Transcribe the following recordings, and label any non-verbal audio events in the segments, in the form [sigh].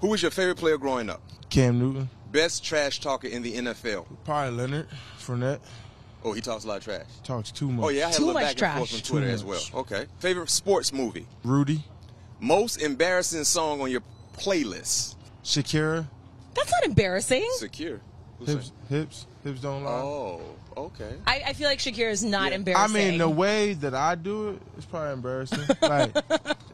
Who was your favorite player growing up? Cam Newton. Best trash talker in the NFL? Probably Leonard Fournette. Oh, he talks a lot of trash. Talks too much. Oh yeah, I had Too a little much back trash. and forth on Twitter as well. Okay. Favorite sports movie? Rudy. Most embarrassing song on your playlist? Shakira. That's not embarrassing. Secure. Who's Hips. Hips. Hips don't lie. Oh, okay. I, I feel like Shakira is not Yeah. I mean, the way that I do it is probably embarrassing. [laughs] like,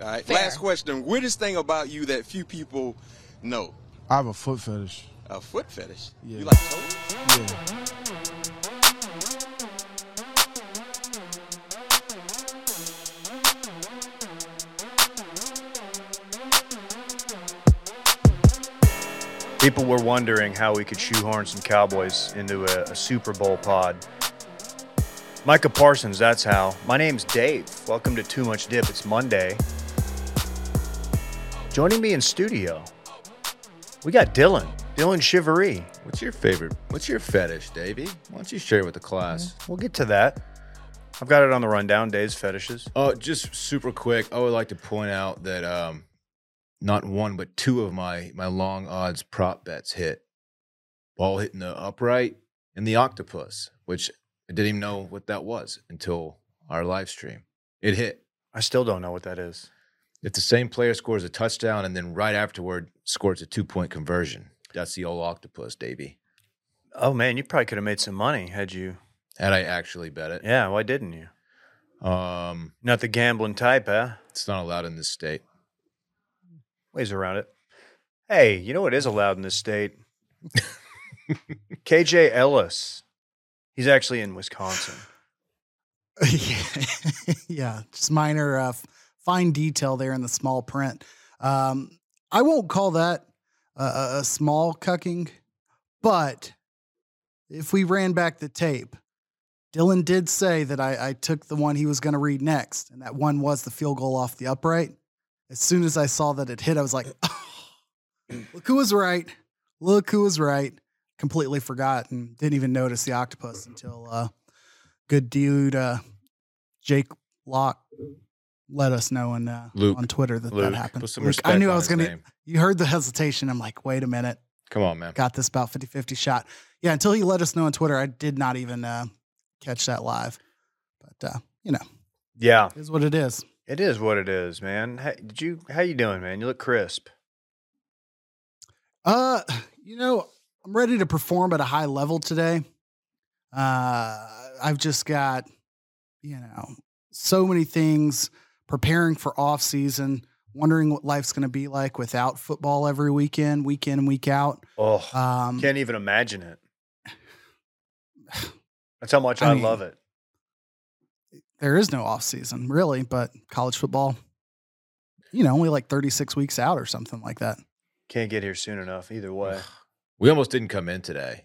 All right. Fair. Last question. Weirdest thing about you that few people know? I have a foot fetish. A foot fetish. Yeah. You like toes? Yeah. People were wondering how we could shoehorn some Cowboys into a, a Super Bowl pod. Micah Parsons, that's how. My name's Dave. Welcome to Too Much Dip. It's Monday. Joining me in studio, we got Dylan. Dylan Shivery. What's your favorite? What's your fetish, Davey? Why don't you share it with the class? We'll get to that. I've got it on the rundown. Dave's fetishes. Oh, just super quick. I would like to point out that um, not one but two of my my long odds prop bets hit. Ball hitting the upright and the octopus, which I didn't even know what that was until our live stream. It hit. I still don't know what that is. If the same player scores a touchdown and then right afterward scores a two point conversion, that's the old octopus, Davey. Oh man, you probably could have made some money had you. Had I actually bet it. Yeah, why didn't you? Um, Not the gambling type, huh? it's not allowed in this state. ways around it. Hey, you know what is allowed in this state? [laughs] KJ Ellis. He's actually in Wisconsin. yeah, [laughs] yeah, just minor uh, f- fine detail there in the small print. Um, I won't call that a, a, small cucking, but if we ran back the tape, Dylan did say that I, I took the one he was going to read next, and that one was the field goal off the upright. As soon as I saw that it hit, I was like, [coughs] "Look who was right! Look who was right!" Completely forgot and didn't even notice the octopus until uh, good dude uh, Jake Locke let us know on uh, Luke. on Twitter that Luke. that happened. Luke, I knew I was gonna. name. You heard the hesitation. I'm like, wait a minute, Come on, man. got this about 50-50 shot. Yeah, until he let us know on Twitter, I did not even uh, catch that live. But uh, you know, Yeah, it is what it is. it is what it is, man. Hey, did you? How you doing, man? You look crisp. Uh, you know, I'm ready to perform at a high level today. Uh, I've just got, you know, so many things preparing for off season, wondering what life's going to be like without football every weekend, week in and week out. Oh, Um, can't even imagine it. [sighs] That's how much I I, mean- love it. there is no off season really, but college football, you know, only like 36 weeks out or something like that. Can't get here soon enough. Either way, We almost didn't come in today,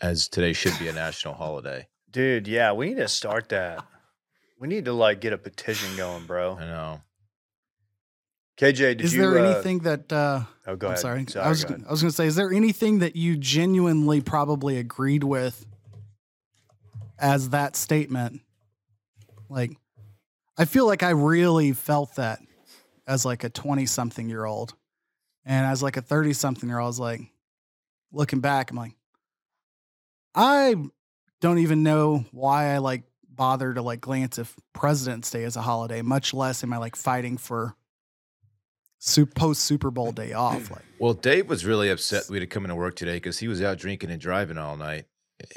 as today should be a national holiday. dude. Yeah, we need to start that. We need to like get a petition going, bro. I know. KJ, did is you? there uh, anything that, uh, Oh, go I'm ahead. sorry. Sorry, I was go gonna. I was going to say, is there anything that you genuinely probably agreed with as that statement? Like, I feel like I really felt that as like a 20 something year old. And as like a 30 something year old, I was like, looking back, I'm like, I don't even know why I like bother to like glance if President's Day is a holiday, much less am I like fighting for post Super Bowl day off. Like, Well, Dave was really upset we had to come into work today because he was out drinking and driving all night,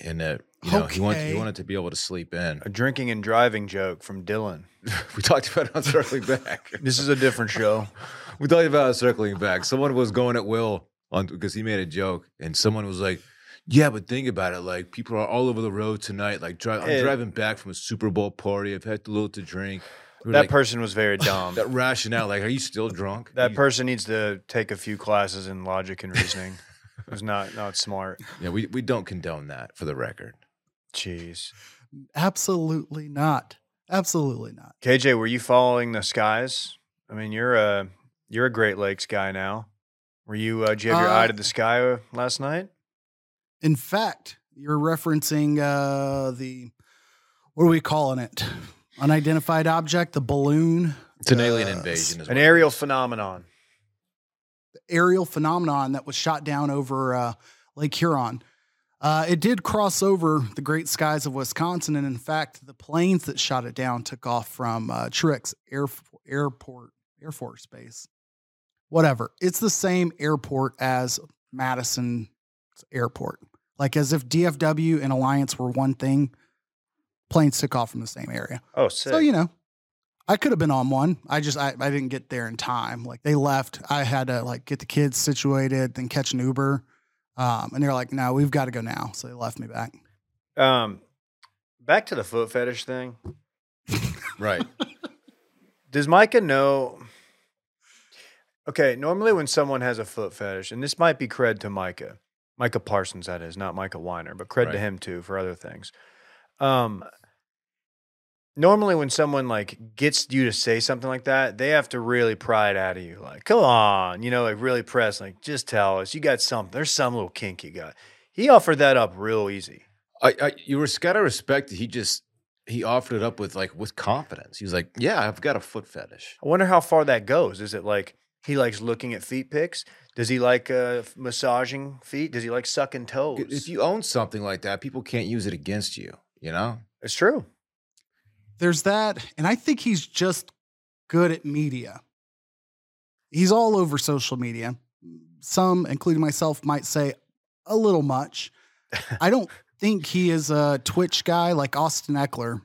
and uh, you know he wanted he wanted to be able to sleep in. A drinking and driving joke from Dylan. [laughs] we talked about it on circling [laughs] back. This is a different show. [laughs] we talked about it circling back. Someone was going at Will on because he made a joke, and someone was like. Yeah, but think about it. Like people are all over the road tonight. Like dri- I'm Hey. driving back from a Super Bowl party. I've had a little to drink. We were That like- person was very dumb. [laughs] that rationale. Like, are you still drunk? That You- person needs to take a few classes in logic and reasoning. it was not not smart. Yeah, we, we don't condone that for the record. Jeez. absolutely not. Absolutely not. KJ, were you following the skies? I mean, you're a you're a Great Lakes guy now. Were you? Uh, did you have your Uh, eye to the sky uh, last night? In fact, you're referencing uh, the what are we calling it? Unidentified object, the balloon. It's an alien Uh, invasion. An what aerial phenomenon. The aerial phenomenon that was shot down over uh, Lake Huron. Uh, it did cross over the great skies of Wisconsin, and in fact, the planes that shot it down took off from uh, Truax Air Airport Air Force Base. Whatever, it's the same airport as Madison Airport. Like as if DFW and Alliance were one thing, planes took off from the same area. Oh, sick. So you know, I could have been on one. I just I, I didn't get there in time. Like they left, I had to like get the kids situated, then catch an Uber. Um, and they're like, "No, we've got to go now." So they left me back. um, back to the foot fetish thing. Right. Does Micah know? Okay, normally when someone has a foot fetish, and this might be cred to Micah, Micah Parsons, that is, not Micah Weiner, but cred to him too for other things. Um, normally when someone like gets you to say something like that, they have to really pry it out of you, like, come on, you know, like really press, like, just tell us you got something. There's some little kink you got. He offered that up real easy. I, I you gotta respect that he just he offered it up with like with confidence. He was like, "Yeah, I've got a foot fetish." I wonder how far that goes. Is it like he likes looking at feet pics? Does he like uh, massaging feet? Does he like sucking toes? If you own something like that, people can't use it against you. You know, it's true. There's that, and I think he's just good at media. He's all over social media. Some, including myself, might say a little much. [laughs] I don't think he is a Twitch guy like Austin Ekeler.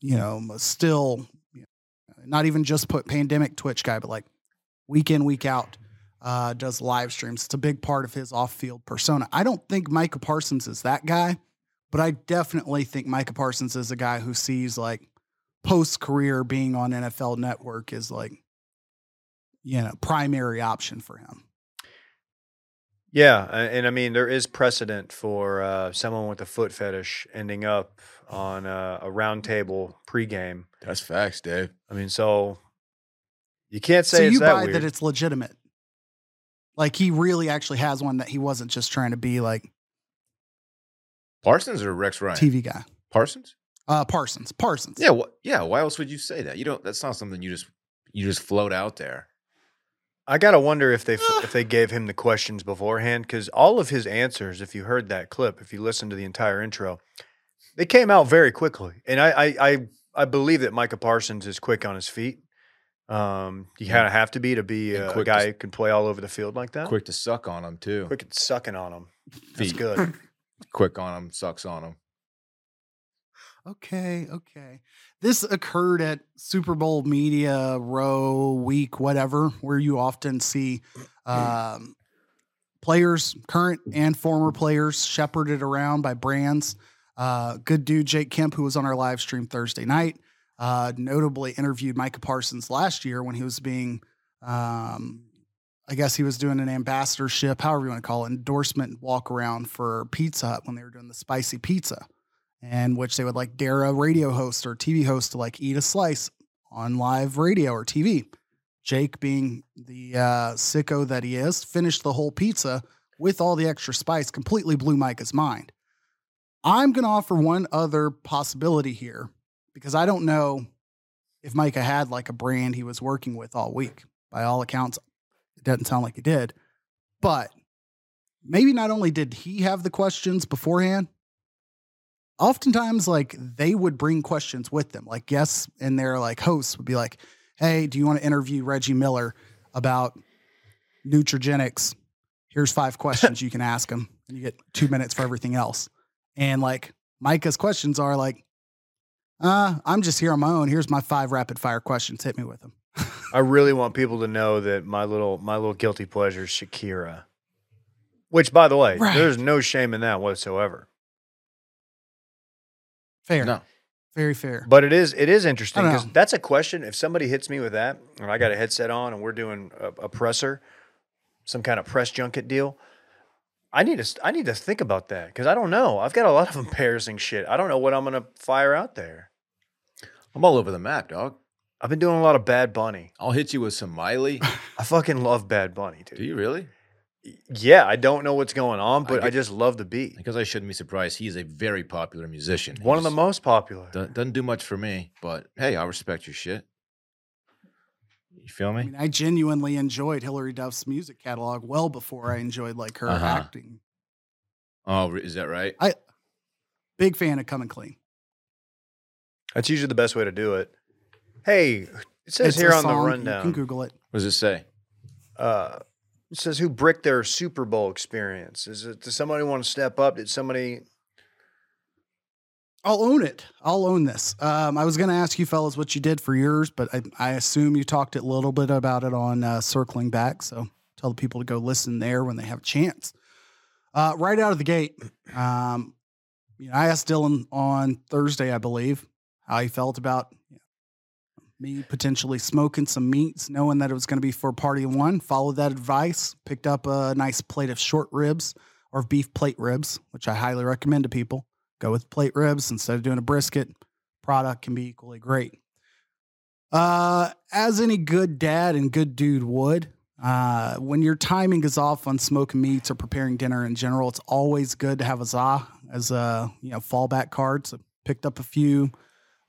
You know, still you know, not even just put pandemic Twitch guy, but like week in week out uh, does live streams. It's a big part of his off field persona. I don't think Micah Parsons is that guy, but I definitely think Micah Parsons is a guy who sees like post career being on NFL Network is like you know primary option for him. Yeah, and I mean there is precedent for uh, someone with a foot fetish ending up on a, a round table pregame. that's facts, Dave. I mean, so you can't say so it's you that buy weird. that it's legitimate. Like he really actually has one that he wasn't just trying to be like Parsons or Rex Ryan? TV guy. Parsons? Uh, Parsons. Parsons. Yeah, wh- yeah. Why else would you say that? You don't. That's not something you just you just float out there. I gotta wonder if they [sighs] if they gave him the questions beforehand because all of his answers, if you heard that clip, if you listened to the entire intro, they came out very quickly, and I I I, I believe that Micah Parsons is quick on his feet. Um, you kind of have to be to be And a, a quick to guy s- who can play all over the field like that. Quick to suck on them too. quick at sucking on him. That's Feet. good. Quick on them, sucks on them. Okay, okay. This occurred at Super Bowl media row week, whatever, where you often see um, players, current and former players, shepherded around by brands. Uh, good dude Jake Kemp, who was on our live stream Thursday night, uh, notably interviewed Micah Parsons last year when he was being, um, I guess he was doing an ambassadorship, however you want to call it, endorsement walk around for Pizza Hut when they were doing the spicy pizza and which they would like dare a radio host or TV host to like eat a slice on live radio or TV. Jake, being the uh, sicko that he is, finished the whole pizza with all the extra spice, completely blew Micah's mind. I'm going to offer one other possibility here because I don't know if Micah had like a brand he was working with all week. By all accounts, it doesn't sound like he did. But maybe not only did he have the questions beforehand, oftentimes like they would bring questions with them like guests and their like hosts would be like hey do you want to interview reggie miller about nutrigenics here's five [laughs] questions you can ask him and you get two minutes for everything else and like micah's questions are like uh i'm just here on my own here's my five rapid fire questions hit me with them [laughs] I really want people to know that my little my little guilty pleasure is Shakira. Which, by the way, Right. there's no shame in that whatsoever. fair No, very fair But it is it is interesting because that's a question. If somebody hits me with that, and I got a headset on, and we're doing a, a presser, some kind of press junket deal, I need to I need to think about that because I don't know. I've got a lot of [laughs] embarrassing shit. I don't know what I'm gonna fire out there. I'm all over the map, dog. I've been doing a lot of Bad Bunny. I'll hit you with some Miley. [laughs] I fucking love Bad Bunny, dude. Do you really? Yeah, I don't know what's going on, but I, get- just love the beat. Because I shouldn't be surprised. He's a very popular musician. One of the most popular. do- Doesn't do much for me, but hey, I respect your shit. You feel me? I mean, I genuinely enjoyed Hilary Duff's music catalog well before I enjoyed like her Uh-huh. acting. oh, is that right? I big fan of Coming Clean. That's usually the best way to do it. Hey, it says It's here a on the song. You rundown. can Google it. What does it say? uh, it says who bricked their Super Bowl experience. Is it? Does somebody want to step up? Did somebody? I'll own it. I'll own this. Um, I was going to ask you fellas what you did for yours, but I, I assume you talked a little bit about it on uh, Circling Back. So tell the people to go listen there when they have a chance. Uh, right out of the gate, um, you know, I asked Dylan on Thursday, I believe, how he felt about you know, me potentially smoking some meats, knowing that it was going to be for party one. Followed that advice, picked up a nice plate of short ribs or beef plate ribs, which I highly recommend to people go with plate ribs instead of doing a brisket. Product can be equally great. Uh, as any good dad and good dude would, uh, when your timing is off on smoking meats or preparing dinner in general, it's always good to have a za as a you know fallback card. So picked up a few.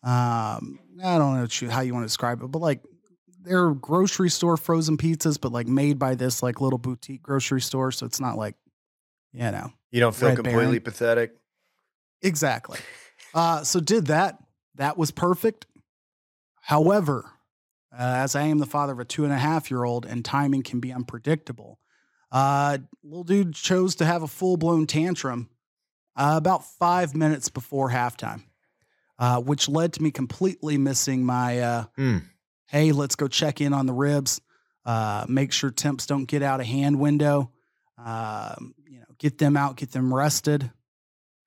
Um, I don't know how you want to describe it, but like they're grocery store frozen pizzas, but like made by this like little boutique grocery store. So it's not like you know You don't feel completely Baron. pathetic. Exactly. Uh, so did that. That was perfect. However, uh, as I am the father of a two and a half year old, and timing can be unpredictable, uh, little dude chose to have a full blown tantrum uh, about five minutes before halftime, uh, which led to me completely missing my uh, Hmm. hey, let's go check in on the ribs, uh, make sure temps don't get out of hand window, um, you know, get them out, get them rested.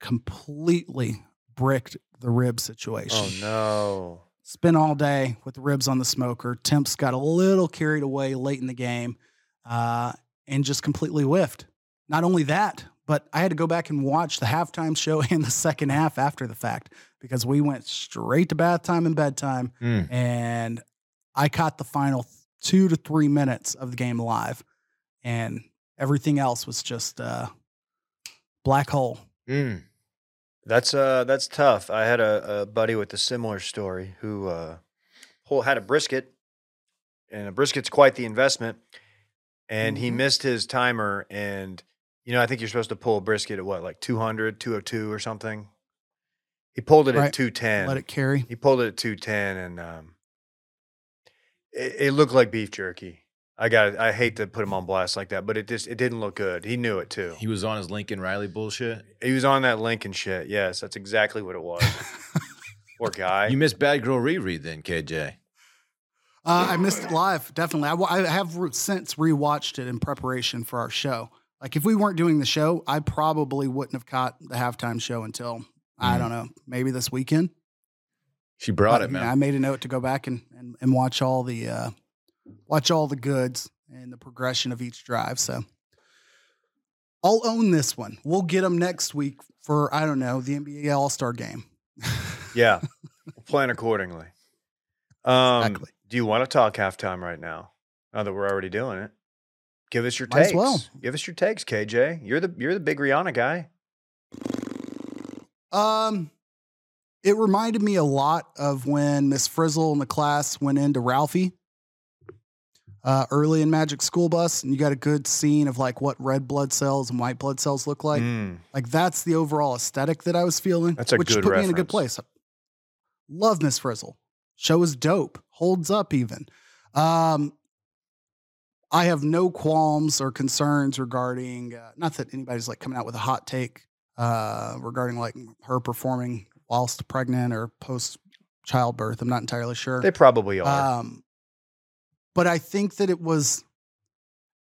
Completely bricked the rib situation. Oh no. Spent all day with the ribs on the smoker. Temps got a little carried away late in the game uh, and just completely whiffed. Not only that, but I had to go back and watch the halftime show [laughs] and the second half after the fact because we went straight to bath time and bedtime Mm. and I caught the final two to three minutes of the game live, and everything else was just uh, black hole. Mm. That's uh that's tough. I had a, a buddy with a similar story who uh whole had a brisket and a brisket's quite the investment. And he Mhm. missed his timer and you know, I think you're supposed to pull a brisket at what, like 200, 202 or something. He pulled it Right. at 210. Let it carry. He pulled it at 210 and um it, it looked like beef jerky. I got I hate to put him on blast like that, but it just it didn't look good. He knew it too. He was on his Lincoln Riley bullshit. He was on that Lincoln shit. Yes, that's exactly what it was. [laughs] Poor guy. You missed Bad Girl RiRi then, KJ. Uh, I missed it live, definitely. I, wa- I have re- since rewatched it in preparation for our show. Like, if we weren't doing the show, I probably wouldn't have caught the halftime show until, I Mhm. don't know, maybe this weekend. She brought But, it, you know, man. I made a note to go back and, and, and watch all the uh, watch all the goods and the progression of each drive. So I'll own this one. We'll get them next week for I don't know the NBA All Star game. [laughs] Yeah, we'll plan accordingly. Um, Exactly. Do you want to talk halftime right now? Now that we're already doing it, give us your Might as takes. well. Give us your takes, KJ. You're the you're the big Rihanna guy. Um, it reminded me a lot of when Miss Frizzle and the class went into Ralphie uh, early in Magic School Bus, and you got a good scene of like what red blood cells and white blood cells look like. Mm, Like that's the overall aesthetic that I was feeling. That's a which good put me in a good reference. place. Love Miss Frizzle. Show is dope. Holds up even. Um, I have no qualms or concerns regarding. Uh, not that anybody's like coming out with a hot take uh, regarding like her performing whilst pregnant or post childbirth. I'm not entirely sure. they probably are. Um, but I think that it was,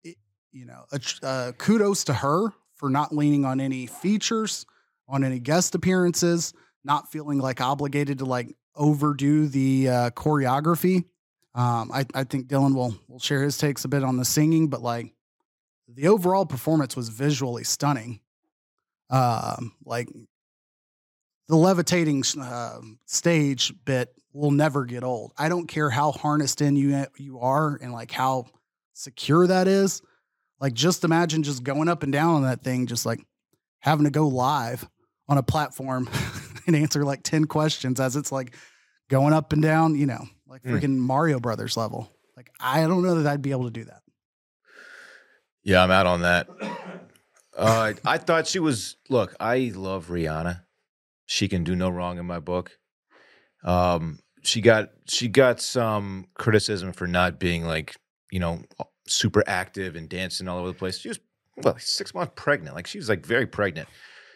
you know, a, uh, kudos to her for not leaning on any features, on any guest appearances, not feeling like obligated to like overdo the uh, choreography. Um, I, I think Dylan will will share his takes a bit on the singing, but like the overall performance was visually stunning. Um, like the levitating uh, stage bit will never get old. I don't care how harnessed in you you are and like how secure that is. Like just imagine just going up and down on that thing, just like having to go live on a platform [laughs] and answer like 10 questions as it's like going up and down, you know, like Hmm. freaking Mario Brothers level. Like I don't know that I'd be able to do that. Yeah, I'm out on that. Uh, I thought she was. Look, I love Rihanna. She can do no wrong in my book. Um, she got she got some criticism for not being like you know super active and dancing all over the place. She was well six months pregnant. Like she was like very pregnant.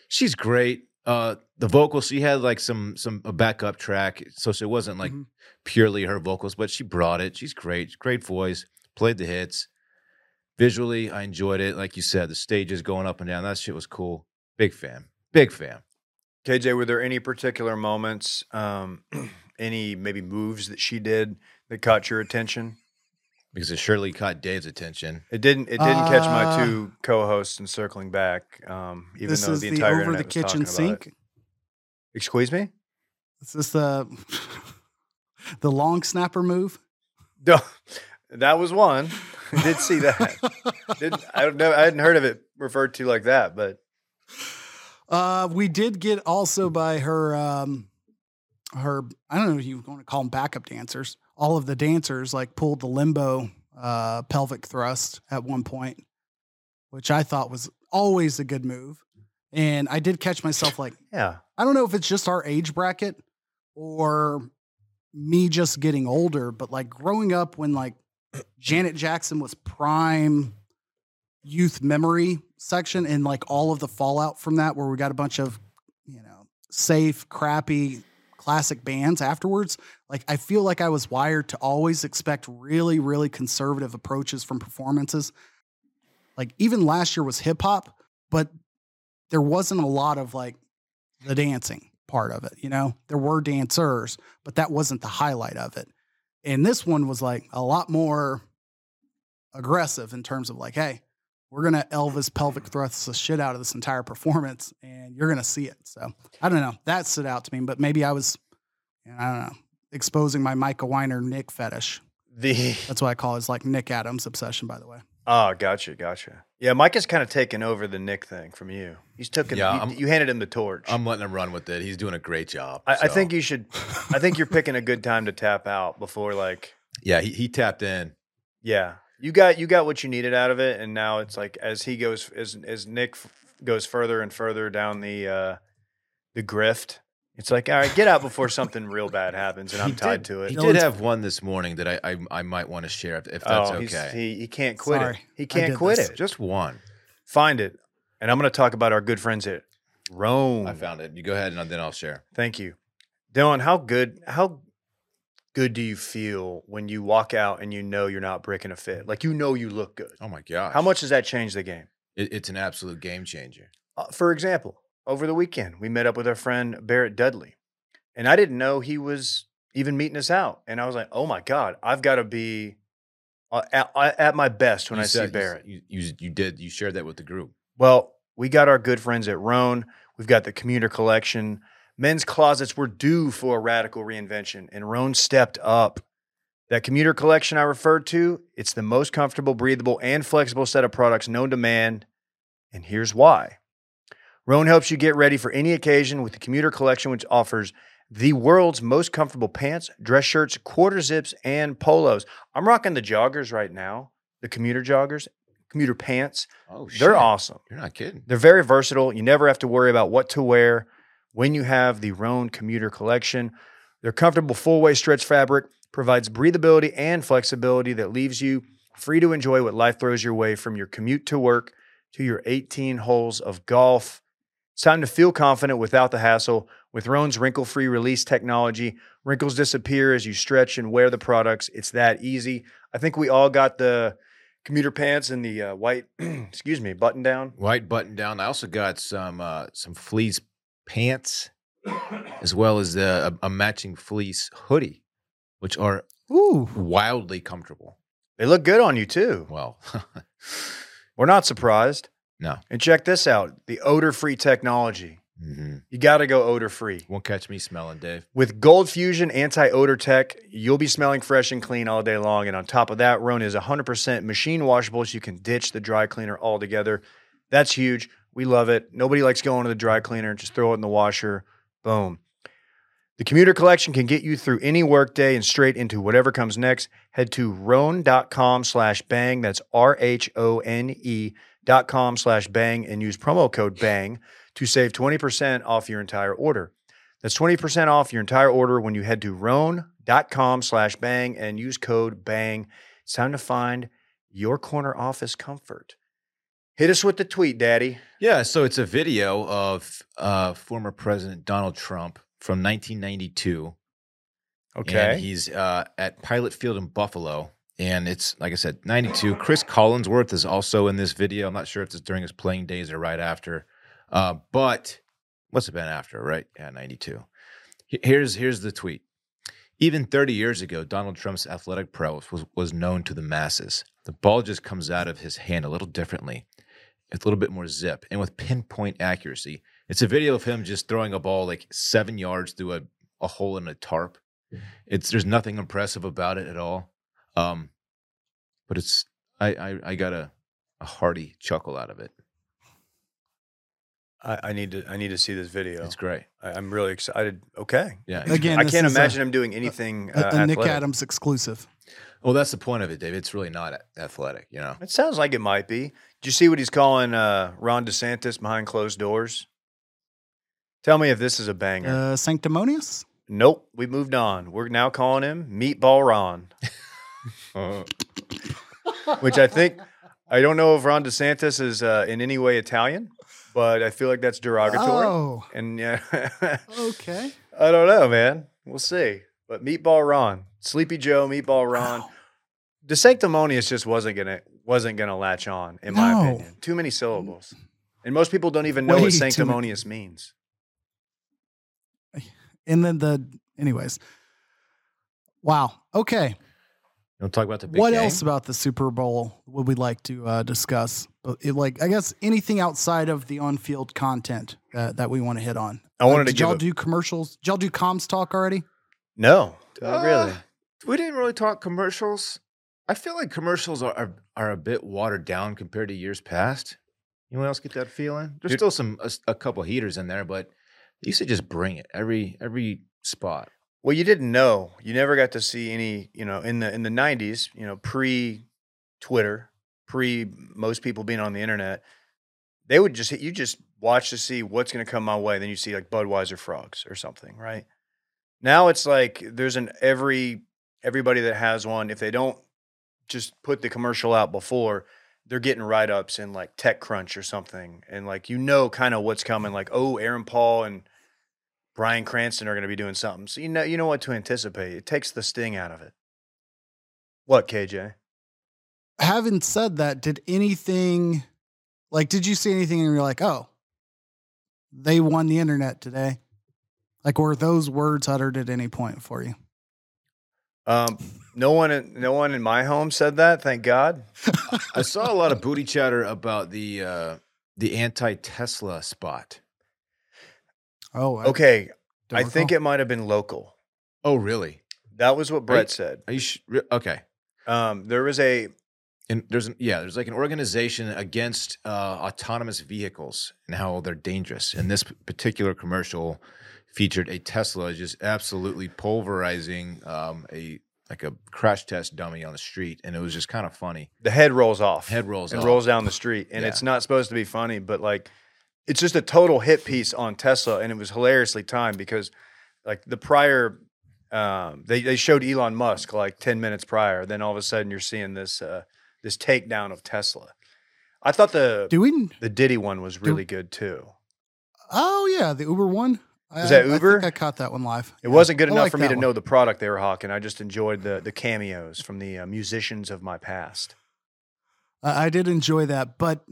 She's great. Uh, the vocals she had like some some a backup track, so it wasn't like Mhm. purely her vocals, but she brought it. She's great. Great voice. Played the hits. Visually, I enjoyed it. Like you said, the stages going up and down. That shit was cool. Big fan. Big fan. KJ, were there any particular moments, um, [clears throat] any maybe moves that she did that caught your attention? Because it surely caught Dave's attention. It didn't. It didn't catch my Uh, two co-hosts in circling back. Um, even this though is the the, entire over the kitchen talking about it. sink. Excuse me. Is this the [laughs] the long snapper move? [laughs] No, that was one. I did see that. [laughs] Didn't I don't know. I hadn't heard of it referred to like that, but Uh, we did get also by her, um, her. I don't know if you want to call them backup dancers. All of the dancers like pulled the limbo uh, pelvic thrust at one point, which I thought was always a good move. And I did catch myself like, yeah, I don't know if it's just our age bracket or me just getting older, but like growing up when like Janet Jackson was prime youth memory section and like all of the fallout from that, where we got a bunch of, you know, safe, crappy, classic bands afterwards. Like I feel like I was wired to always expect really, really conservative approaches from performances. Like even last year was hip hop, but there wasn't a lot of like the dancing part of it. You know, there were dancers, but that wasn't the highlight of it. And this one was like a lot more aggressive in terms of like, hey, we're gonna Elvis pelvic thrust the shit out of this entire performance, and you're gonna see it. So I don't know. That stood out to me, but maybe I was, I don't know, exposing my Micah Weiner Nick fetish. the That's what I call his like Nick Adams obsession, by the way. oh, gotcha, gotcha. Yeah, Mike has kind of taken over the Nick thing from you. He's took it. Yeah, you, you handed him the torch. I'm letting him run with it. He's doing a great job. I, I think you should. I think you're [laughs] picking a good time to tap out before like Yeah, he, he tapped in. Yeah, you got you got what you needed out of it, and now it's like as he goes as as Nick f- goes further and further down the uh the grift, it's like all right, get out before something real bad happens, and I'm He tied did- to it. He did have one this morning that I I, I might want to share if, if that's oh, okay. he he can't quit Sorry, it. He can't quit this. it. Just one. Find it, and I'm going to talk about our good friends at Rhone. I found it. You go ahead and then I'll share. Thank you, Dylan. How good how good do you feel when you walk out and you know you're not breaking a fit? Like you know you look good. Oh my gosh. How much does that change the game? It, it's an absolute game changer. Uh, for example, over the weekend, we met up with our friend Barrett Dudley, and I didn't know he was even meeting us out. And I was like, "Oh my god, I've got to be uh, at, at my best when You I see said- you- Barrett." You, you you did you shared that with the group. Well, we got our good friends at Rhone. We've got the commuter collection. Men's closets were due for a radical reinvention, and Rhone stepped up. That commuter collection I referred to, it's the most comfortable, breathable, and flexible set of products known to man. And here's why. Rhone helps you get ready for any occasion with the commuter collection, which offers the world's most comfortable pants, dress shirts, quarter zips, and polos. I'm rocking the joggers right now, the commuter joggers, commuter pants. Oh, shit. They're awesome. You're not kidding. They're very versatile. You never have to worry about what to wear when you have the Rhone commuter collection. Their comfortable four way stretch fabric provides breathability and flexibility that leaves you free to enjoy what life throws your way from your commute to work to your 18 holes of golf. It's time to feel confident without the hassle. With Rhone's wrinkle free release technology, wrinkles disappear as you stretch and wear the products. It's that easy. I think we all got the commuter pants and the uh, white, [clears throat] excuse me, button down. White button down. I also got some uh, some fleece pants, as well as a, a matching fleece hoodie, which are Ooh, wildly comfortable. They look good on you too. Well, [laughs] We're not surprised. no, And check this out the odor free technology. hmm You got to go odor free. won't catch me smelling, Dave. With Gold Fusion anti odor tech, you'll be smelling fresh and clean all day long. And on top of that, Rhone is 100% machine washable, so you can ditch the dry cleaner altogether. That's huge. We love it. Nobody likes going to the dry cleaner. Just throw it in the washer. Boom. The commuter collection can get you through any workday and straight into whatever comes next. Head to rhone.com slash bang. That's R H O N E dot com slash bang and use promo code bang to save 20% off your entire order. That's 20% off your entire order when you head to rhone.com slash bang and use code bang. It's time to find your corner office comfort. Hit us with the tweet, Daddy. Yeah, so it's a video of uh, former President Donald Trump from 1992. Okay. And he's uh, at Pilot Field in Buffalo. And it's, like I said, 92. Cris Collinsworth is also in this video. I'm not sure if it's during his playing days or right after. Uh, but must have been after, right? Yeah, 92. Here's, here's the tweet. Even 30 years ago, Donald Trump's athletic prowess was, was known to the masses. The ball just comes out of his hand a little differently, with a little bit more zip, and with pinpoint accuracy. It's a video of him just throwing a ball like seven yards through a, a hole in a tarp. It's there's nothing impressive about it at all. Um, but it's I I, I got a, a hearty chuckle out of it. I, I need to I need to see this video. It's great. I, I'm really excited. Okay. Yeah. Again, I can't is a- imagine him doing anything. A, uh, a Nick. Adams exclusive. Well, that's the point of it, Dave. It's really not athletic, you know. It sounds like it might be. Did you see what he's calling uh, Ron DeSantis behind closed doors? Tell me if this is a banger. Uh, sanctimonious. nope. We moved on. We're now calling him Meatball Ron, uh. [laughs] [laughs] which I think I don't know if Ron DeSantis is uh, in any way Italian, but I feel like that's derogatory. Oh, And yeah, [laughs] okay. I don't know, man. We'll see. But Meatball Ron, Sleepy Joe, Meatball Ron. Wow. The sanctimonious just wasn't gonna wasn't gonna latch on, in my No. opinion. Too many syllables, and most people don't even know Way what too many. sanctimonious means. And then the, anyways. Wow. Okay. You want to talk about the big what game? else about the Super Bowl would we like to uh, discuss? But it, like, I guess anything outside of the on-field content that, that we want to hit on. I wanted Uh, to did give y'all a- do commercials? Did y'all do comms talk already? No, not really. Uh, we didn't really talk commercials. I feel like commercials are, are are a bit watered down compared to years past. Anyone else get that feeling? There's Dude- still some a, s- a couple heaters in there, but they used to just bring it every every spot. Well, you didn't know. You never got to see any. You know, in the in the '90s, you know, pre Twitter, pre most people being on the internet, they would just hit you just watch to see what's going to come my way. Then you see like Budweiser frogs or something, right? Now it's like there's an every everybody that has one. If they don't just put the commercial out before, they're getting write ups in like TechCrunch or something, and like you know kind of what's coming. Like oh, Aaron Paul and Bryan Cranston are going to be doing something. So you know you know what to anticipate. It takes the sting out of it. What KJ? Having said that, did anything, like, did you see anything and you're like, oh, they won the internet today? Like, were those words uttered at any point for you? Um, no one, in, no one in my home said that. Thank God. [laughs] I saw a lot of booty chatter about the uh, the anti Tesla spot. Oh, I Okay, I think it might have been local. Oh, really? That was what Brett said. Are you sh- okay? Um, there was a And there's an, yeah, there's like an organization against uh, autonomous vehicles and how they're dangerous. And this particular commercial featured a Tesla just absolutely pulverizing um, a like a crash test dummy on the street, and it was just kind of funny. the head rolls off. Head rolls and off. rolls down the street, and Yeah. it's not supposed to be funny, but like it's just a total hit piece on Tesla, and it was hilariously timed because like the prior. Um, they they showed Elon Musk like ten minutes prior. Then all of a sudden you're seeing this uh, this takedown of Tesla. I thought the Do we? the Diddy one was really good too. Oh yeah, the Uber one. Was I- that I Uber? think I caught that one live. It Yeah. wasn't good I enough like for me to one. know the product they were hawking. I just enjoyed the the cameos from the uh, musicians of my past. I I did enjoy that, but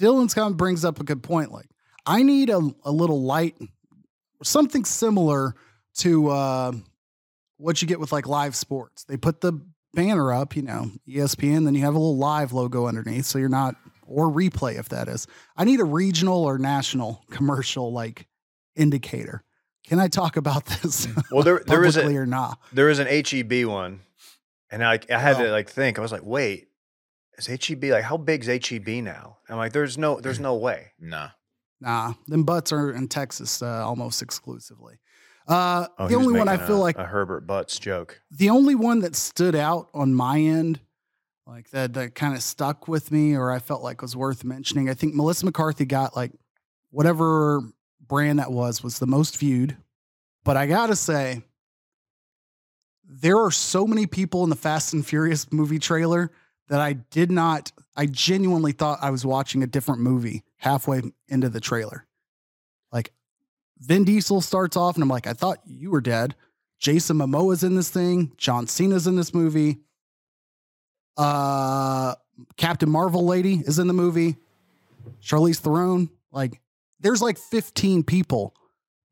Dylan's kind of brings up a good point. Like, I need a, a little light, something similar to uh, what you get with like live sports. They put the banner up, you know, ESPN, then you have a little live logo underneath, so you're not or replay if that is. I need a regional or national commercial like indicator. Can I talk about [laughs] this? Well, there there is publicly a or not? there is an HEB one, and I I had Oh. to like think. I was like, wait, is HEB like how big's HEB now? I'm like, there's no there's no way. [laughs] Nah, Nah, them butts are in Texas uh, almost exclusively. Uh, Oh, the only one I feel a- like a Herbert Butts joke. the only one that stood out on my end, like that, that kind of stuck with me, or I felt like was worth mentioning. I think Melissa McCarthy got like whatever brand that was was the most viewed. But I gotta say, there are so many people in the Fast and Furious movie trailer that I did not. I genuinely thought I was watching a different movie halfway into the trailer. Like Vin Diesel starts off, and I'm like, I thought you were dead. Jason Momoa's in this thing. John Cena's in this movie. Uh, Captain Marvel lady is in the movie. Charlize Theron. Like, there's like 15 people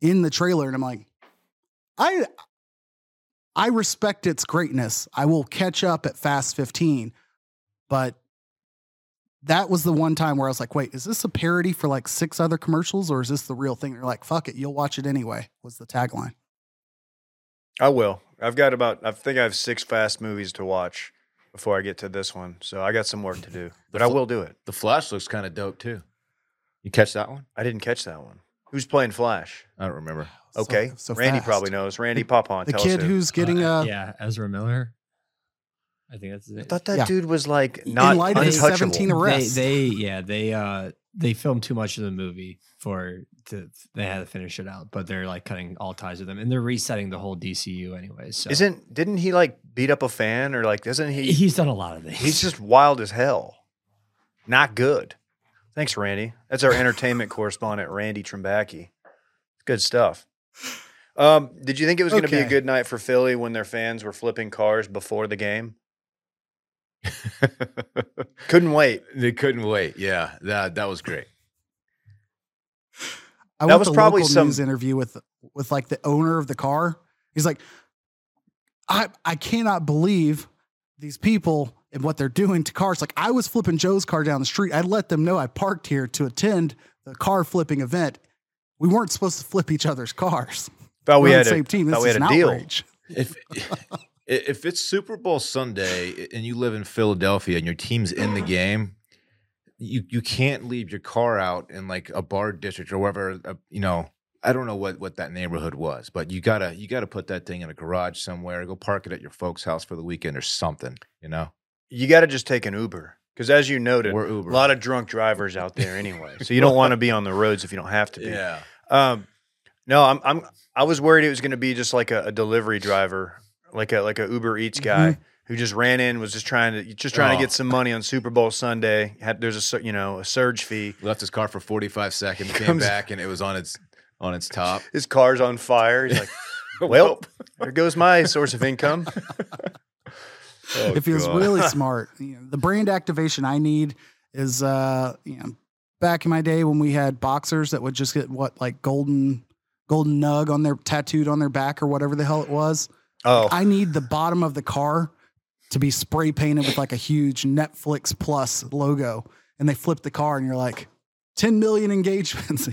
in the trailer, and I'm like, I, I respect its greatness. I will catch up at Fast 15, but that was the one time where I was like, wait, is this a parody for like six other commercials, or is this the real thing? You're like, fuck it, you'll watch it anyway. Was the tagline. I will. I've got about. I think I have six fast movies to watch before I get to this one. So I got some work to do, but I will do it. The Flash looks kind of dope too. You catch that one? I didn't catch that one. Who's playing Flash? I don't remember. So- Okay, so Randy fast. probably knows. Randy Popon. The tell us kid who. who's getting Uh, a yeah, Ezra Miller. I think that's his I thought that Yeah. dude was like In not light of his untouchable. 17 they, arrests. they yeah they uh they filmed too much of the movie for to they had to finish it out but they're like cutting all ties with them and they're resetting the whole DCU anyways so Isn't didn't he like beat up a fan or like doesn't he? he's done a lot of things He's just wild as hell. Not good. Thanks, Randy. That's our entertainment correspondent, Randy Trimbacki. Good stuff. Um, did you think it was going to be a good night for Philly when their fans were flipping cars before the game? [laughs] Couldn't wait. they couldn't wait. Yeah, that that was great. I That went was to probably local some- news interview with with like the owner of the car. He's like, I I cannot believe these people and what they're doing to cars. Like I was flipping Joe's car down the street. I let them know I parked here to attend the car flipping event. We weren't supposed to flip each other's cars. Thought we We're on had the a, same team. This we is had an a deal. outrage. If if it's Super Bowl Sunday and you live in Philadelphia and your team's in the game, you you can't leave your car out in like a bar district or wherever. Uh, you know, I don't know what what that neighborhood was, but you gotta you gotta put that thing in a garage somewhere. Go park it at your folks' house for the weekend or something. You know, You got to just take an Uber because, as you noted, a Uber. a lot of drunk drivers out there anyway. So you don't [laughs] want to be on the roads if you don't have to be. yeah. Um, no, I'm I'm I was worried it was going to be just like a, a delivery driver, like a like a Uber Eats guy who just ran in, was just trying to just trying Oh. to get some money on Super Bowl Sunday. Had there's a you know a surge fee. Left his car for forty five seconds, came Comes- back, and it was on its on its top. His car's on fire. He's like, [laughs] well, there goes my source of income. [laughs] Oh, he was God. really smart. You know, the brand activation I need is uh you know back in my day when we had boxers that would just get what like golden golden nug on their tattooed on their back or whatever the hell it was. Oh, I need the bottom of the car to be spray painted with like a huge Netflix Plus logo, and they flip the car, and you're like, 10 million engagements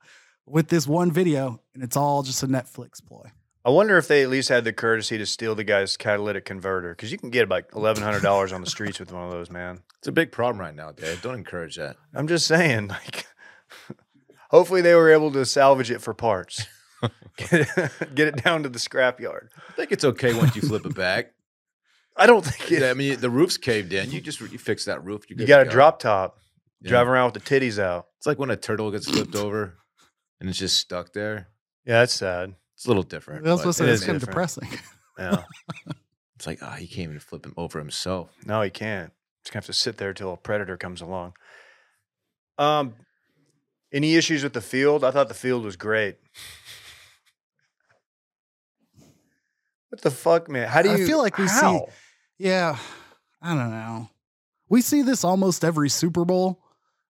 [laughs] with this one video, and it's all just a Netflix ploy. I wonder if they at least had the courtesy to steal the guy's catalytic converter because you can get like eleven hundred dollars on the streets with one of those, man. It's a big problem right now, Dave. Don't encourage that. I'm just saying, like, [laughs] hopefully they were able to salvage it for parts, [laughs] get it, [laughs] get it down to the scrapyard. I think it's okay once you flip it back. I don't think it, I mean, the roof's caved in. You just you fix that roof. You got a go. drop top, Yeah. driving around with the titties out. It's like when a turtle gets flipped over and it's just stuck there. Yeah, that's sad. It's a little different. I was but supposed to say it it's kind of depressing. Yeah, [laughs] It's like, ah, he can't even flip him over himself. no, he can't. Just gonna have to sit there till a predator comes along. Um, any issues with the field? I thought the field was great. What the fuck, man? How do I you feel like we see- Yeah, I don't know. We see this almost every Super Bowl.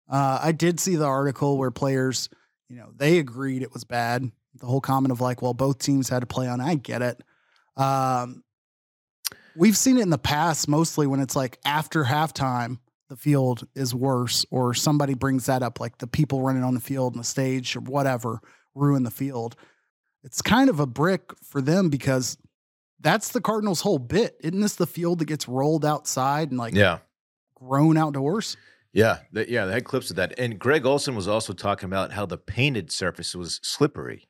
Uh, I did see the article where players, you know, they agreed it was bad. The whole comment of like, well, both teams had to play on. I get it. Um, we've seen it in the past, mostly when it's like after halftime, the field is worse, or somebody brings that up, like the people running on the field and the stage or whatever ruin the field. It's kind of a brick for them because that's the Cardinals' whole bit. Isn't this the field that gets rolled outside and like Yeah. grown outdoors? Yeah. They, yeah. They had clips of that. And Greg Olsen was also talking about how the painted surface was slippery.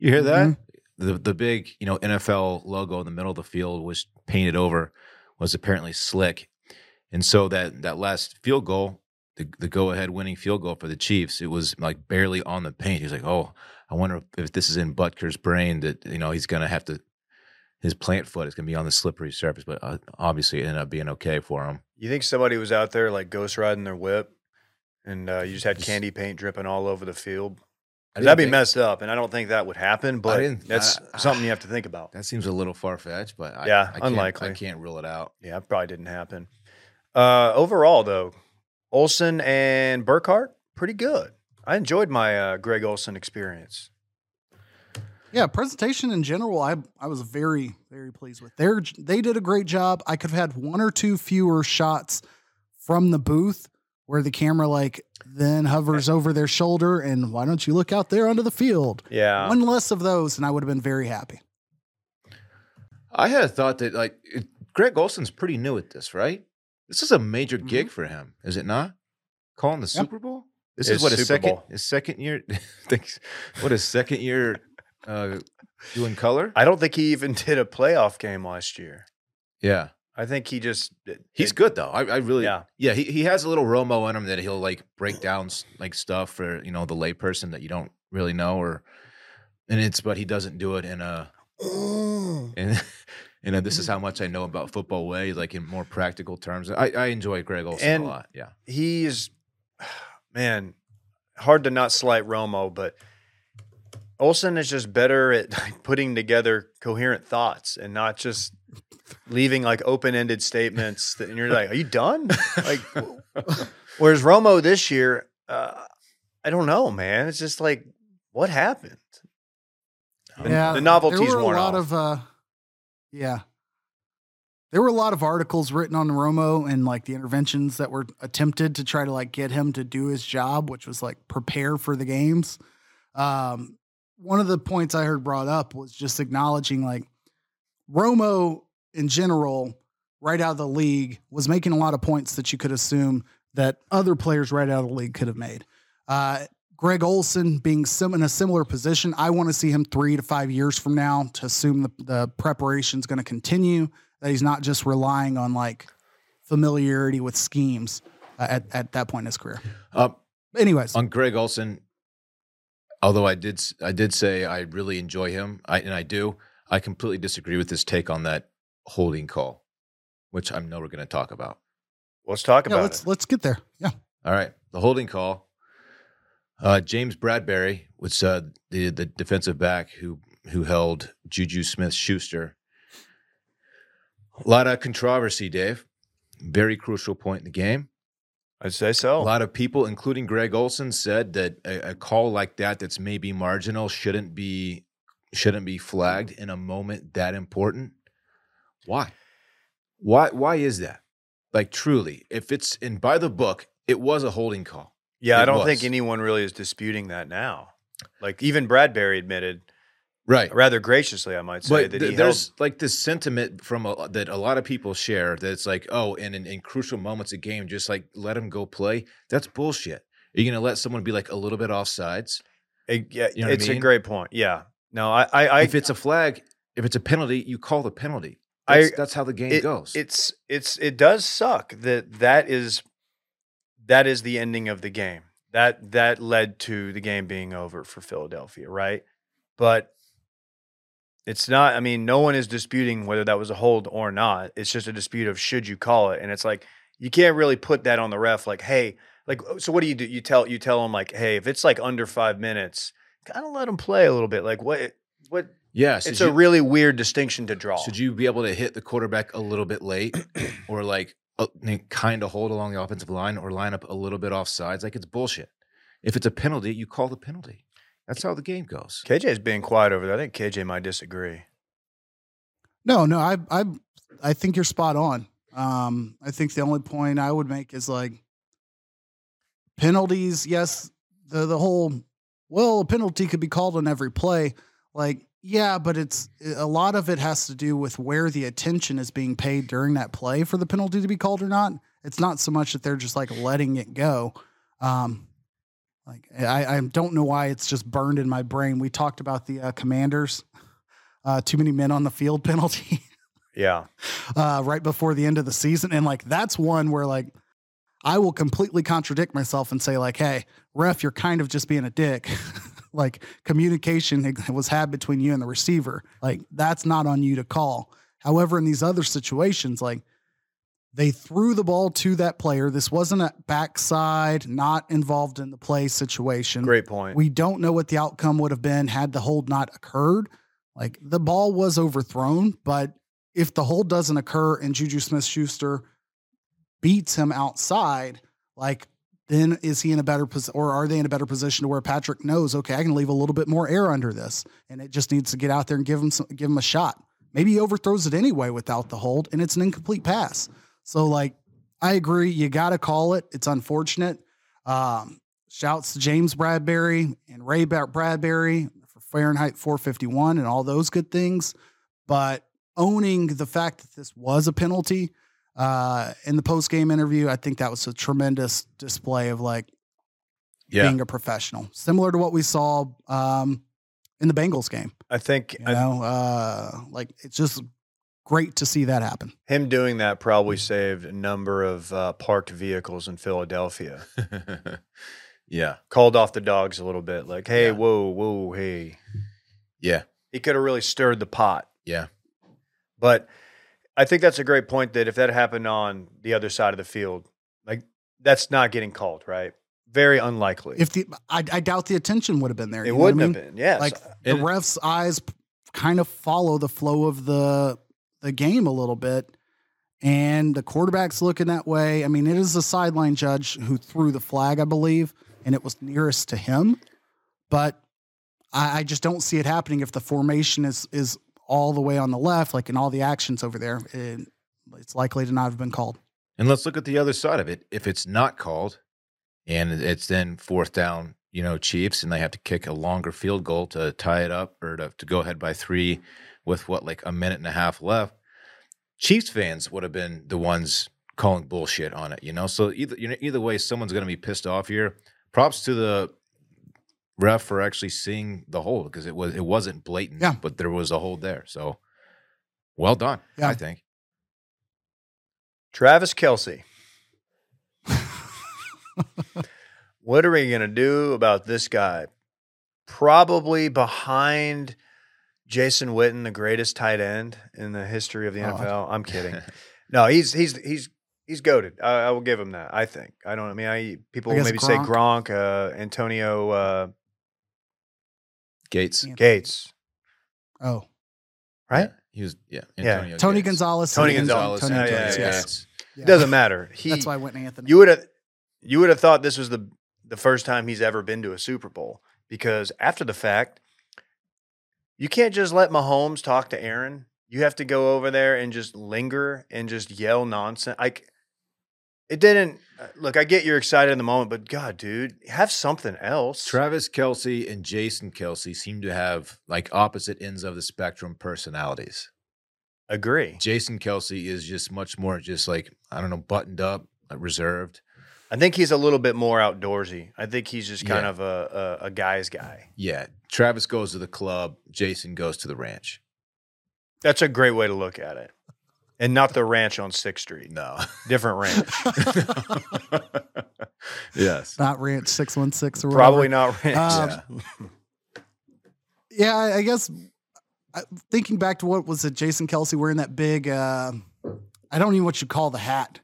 You hear that? The the big, you know, NFL logo in the middle of the field was painted over, was apparently slick. And so that that last field goal, the the go ahead winning field goal for the Chiefs, it was like barely on the paint. He's like, "Oh, I wonder if this is in Butker's brain that you know he's going to have to his plant foot is going to be on the slippery surface." But uh, obviously, it ended up being okay for him. You think somebody was out there like ghost riding their whip, and uh, you just had candy paint dripping all over the field? I 'Cause That'd be think- messed up, and I don't think that would happen. But that's I- something you have to think about. That seems a little far fetched, but I, Yeah, I can't, unlikely. I can't rule it out. Yeah, it probably didn't happen. Uh, overall, though, Olsen and Burkhardt pretty good. I enjoyed my uh, Greg Olsen experience. Yeah, presentation in general, I I was very very pleased with. They they did a great job. I could have had one or two fewer shots from the booth where the camera like then hovers over their shoulder and why don't you look out there onto the field? Yeah, One less of those and I would have been very happy. I had a thought that like it, Greg Olsen's pretty new at this, right? This is a major gig for him, is it not? Calling the Mm-hmm. Yep. Super Bowl. This It's is what his second Bowl. his second year. [laughs] thanks. what his second year uh, doing color? I don't think he even did a playoff game last year. yeah, I think he just eh, he's eh, good though. I, I really Yeah. yeah. He he has a little Romo in him that he'll like break down like stuff for you know the layperson that you don't really know or and it's but he doesn't do it in a and you know this is how much I know about football way, like in more practical terms. I, I enjoy Greg Olsen And- a lot. Yeah, he's [sighs] man hard to not slight Romo, but Olsen is just better at [laughs] like, putting together coherent thoughts and not just leaving like open-ended statements that and you're like, are you done? Like [laughs] whereas Romo this year, uh, I don't know, man. It's just like what happened? The- yeah, the novelty's there were worn a lot off. of uh yeah. There were a lot of articles written on Romo and like the interventions that were attempted to try to like get him to do his job, which was like prepare for the games. Um, one of the points I heard brought up was just acknowledging like Romo in general, right out of the league, was making a lot of points that you could assume that other players right out of the league could have made. Uh, Greg Olsen being sim- in a similar position, I want to see him three to five years from now to assume the, the preparation is going to continue, that he's not just relying on like familiarity with schemes uh, at, at that point in his career. um, Anyways, on Greg Olsen. Although I did I did say I really enjoy him, I, and I do. I completely disagree with his take on that holding call, which I know we're going to talk about. Let's talk yeah, about let's it. let's get there. Yeah. All right, the holding call. Uh, James Bradberry was uh, the the defensive back who who held Juju Smith Schuster. A lot of controversy, Dave. Very crucial point in the game. I'd say so. A lot of people, including Greg Olsen, said that a, a call like that, that's maybe marginal, shouldn't be shouldn't be flagged in a moment that important. Why? Why? Why is that? Like truly, if it's in by the book, it was a holding call. Yeah, I don't think anyone really is disputing that now. Like even Bradberry admitted, Right. rather graciously, I might say, But that th- he there's held. like this sentiment from a, that a lot of people share that it's like, oh, and in, in crucial moments of game, just like let him go play. That's bullshit. Are you going to let someone be like a little bit offsides? Eh, yeah, you know what I it's mean? a great point. Yeah. No, I, I, I if it's a flag, if it's a penalty, you call the penalty. I- That's, that's how the game it- goes. It's it's it does suck that that is that is the ending of the game. That that led to the game being over for Philadelphia, right? But it's not. I mean, no one is disputing whether that was a hold or not. It's just a dispute of should you call it, and it's like you can't really put that on the ref. Like, hey, like, oh, so what do you do? You tell you tell them like, hey, if it's like under five minutes, kind of let them play a little bit. Like, what what? yeah. It's should a you, really weird distinction to draw. should you be able to hit the quarterback a little bit late [clears throat] or like kind of hold along the offensive line or line up a little bit off sides? Like it's bullshit. If it's a penalty, you call the penalty. That's how the game goes. KJ's being quiet over there. I think KJ might disagree. No, no, I I I think you're spot on. Um, I think the only point I would make is like penalties. Yes, the the whole well, a penalty could be called on every play. Like, yeah, but it's a lot of it has to do with where the attention is being paid during that play for the penalty to be called or not. It's not so much that they're just like letting it go. Um, Like I, I don't know why it's just burned in my brain. We talked about the uh, Commanders, uh, too many men on the field [laughs] penalty Yeah. uh, right before the end of the season, and like that's one where like I will completely contradict myself and say like, hey, ref, you're kind of just being a dick. [laughs] like communication was had between you and the receiver. Like that's not on you to call. However, in these other situations, like they threw the ball to that player. This wasn't a backside, not involved in the play situation. Great point. We don't know what the outcome would have been had the hold not occurred. Like the ball was overthrown, but if the hold doesn't occur and Juju Smith Schuster beats him outside, like then is he in a better position or are they in a better position to where Patrick knows, okay, I can leave a little bit more air under this and it just needs to get out there and give him some, give him a shot. Maybe he overthrows it anyway without the hold and it's an incomplete pass. So like I agree, you got to call it. It's unfortunate. Um, shouts to James Bradberry and Ray Bradbury for Fahrenheit 451 and all those good things, but owning the fact that this was a penalty uh, in the post game interview, I think that was a tremendous display of like Yeah. being a professional, similar to what we saw um, in the Bengals game. I think You I- know, uh, like it's just great to see that happen. him doing that probably saved a number of uh, parked vehicles in Philadelphia. [laughs] yeah. Called off the dogs a little bit, like, "Hey, Yeah. whoa, whoa, hey." Yeah. He could have really stirred the pot. Yeah. But I think that's a great point that if that happened on the other side of the field, like that's not getting called, right? Very unlikely. If the, I, I doubt the attention would have been there. it you know what I wouldn't mean? have been, yes. Like the refs' eyes kind of follow the flow of the the game a little bit, and the quarterback's looking that way. I mean, it is the sideline judge who threw the flag, I believe, and it was nearest to him. But I, I just don't see it happening if the formation is is all the way on the left, like in all the actions over there. It, it's likely to not have been called. And let's look at the other side of it. If it's not called and it's then fourth down, you know, Chiefs, and they have to kick a longer field goal to tie it up or to, to go ahead by three with what, like a minute and a half left, Chiefs fans would have been the ones calling bullshit on it, you know? So either, you know, either way, someone's going to be pissed off here. Props to the ref for actually seeing the hole because it was it wasn't blatant, Yeah. but there was a hole there. So well done, Yeah. I think. Travis Kelce. [laughs] what are we going to do about this guy? Probably behind Jason Witten, the greatest tight end in the history of the Oh, NFL. [laughs] I'm kidding. No, he's he's he's he's goaded. I, I will give him that. I think. I don't. I mean, I people I will guess maybe say Gronk. Gronk, uh, Antonio uh, Gates. Yeah. Gates, Oh, right? He was yeah. Yeah. Tony Gates. Gonzalez. Tony Gonzalez. Tony Yeah, yeah, Gonzalez, yeah. yes. It doesn't matter. He, That's why I went Anthony. you would have you would have thought this was the the first time he's ever been to a Super Bowl because after the fact, you can't just let Mahomes talk to Aaron. You have to go over there and just linger and just yell nonsense. Like it didn't uh, look. I get you're excited in the moment, but God, dude, have something else. Travis Kelce and Jason Kelce seem to have like opposite ends of the spectrum personalities. Agree. Jason Kelce is just much more just like I don't know, buttoned up, like reserved. I think he's a little bit more outdoorsy. I think he's just kind Yeah. of a, a a guy's guy. Yeah, Travis goes to the club. Jason goes to the ranch. That's a great way to look at it. And not the ranch on Sixth Street. No. Different ranch. [laughs] yes. not Ranch six one six or whatever. Probably not ranch. Um, Yeah, I, I guess thinking back to what was it, Jason Kelce wearing that big, uh, I don't even what you call the hat,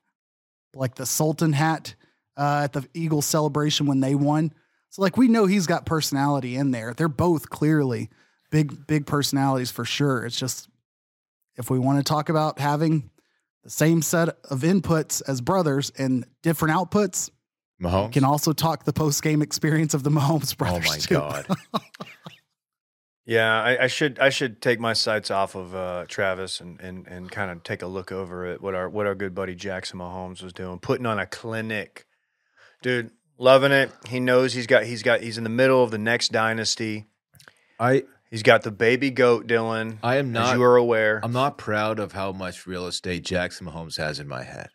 like the Sultan hat uh, at the Eagles celebration when they won. So, like, we know he's got personality in there. They're both clearly big, big personalities for sure. It's just if we want to talk about having the same set of inputs as brothers and different outputs, Mahomes. we can also talk the post game experience of the Mahomes brothers. oh my too. god. [laughs] Yeah, I, I should I should take my sights off of uh, Travis and, and, and kind of take a look over at what our what our good buddy Jackson Mahomes was doing, putting on a clinic, dude, loving it. He knows he's got he's got he's in the middle of the next dynasty. I He's got the baby goat, Dylan. I am as not you are aware. I'm not proud of how much real estate Jackson Mahomes has in my head.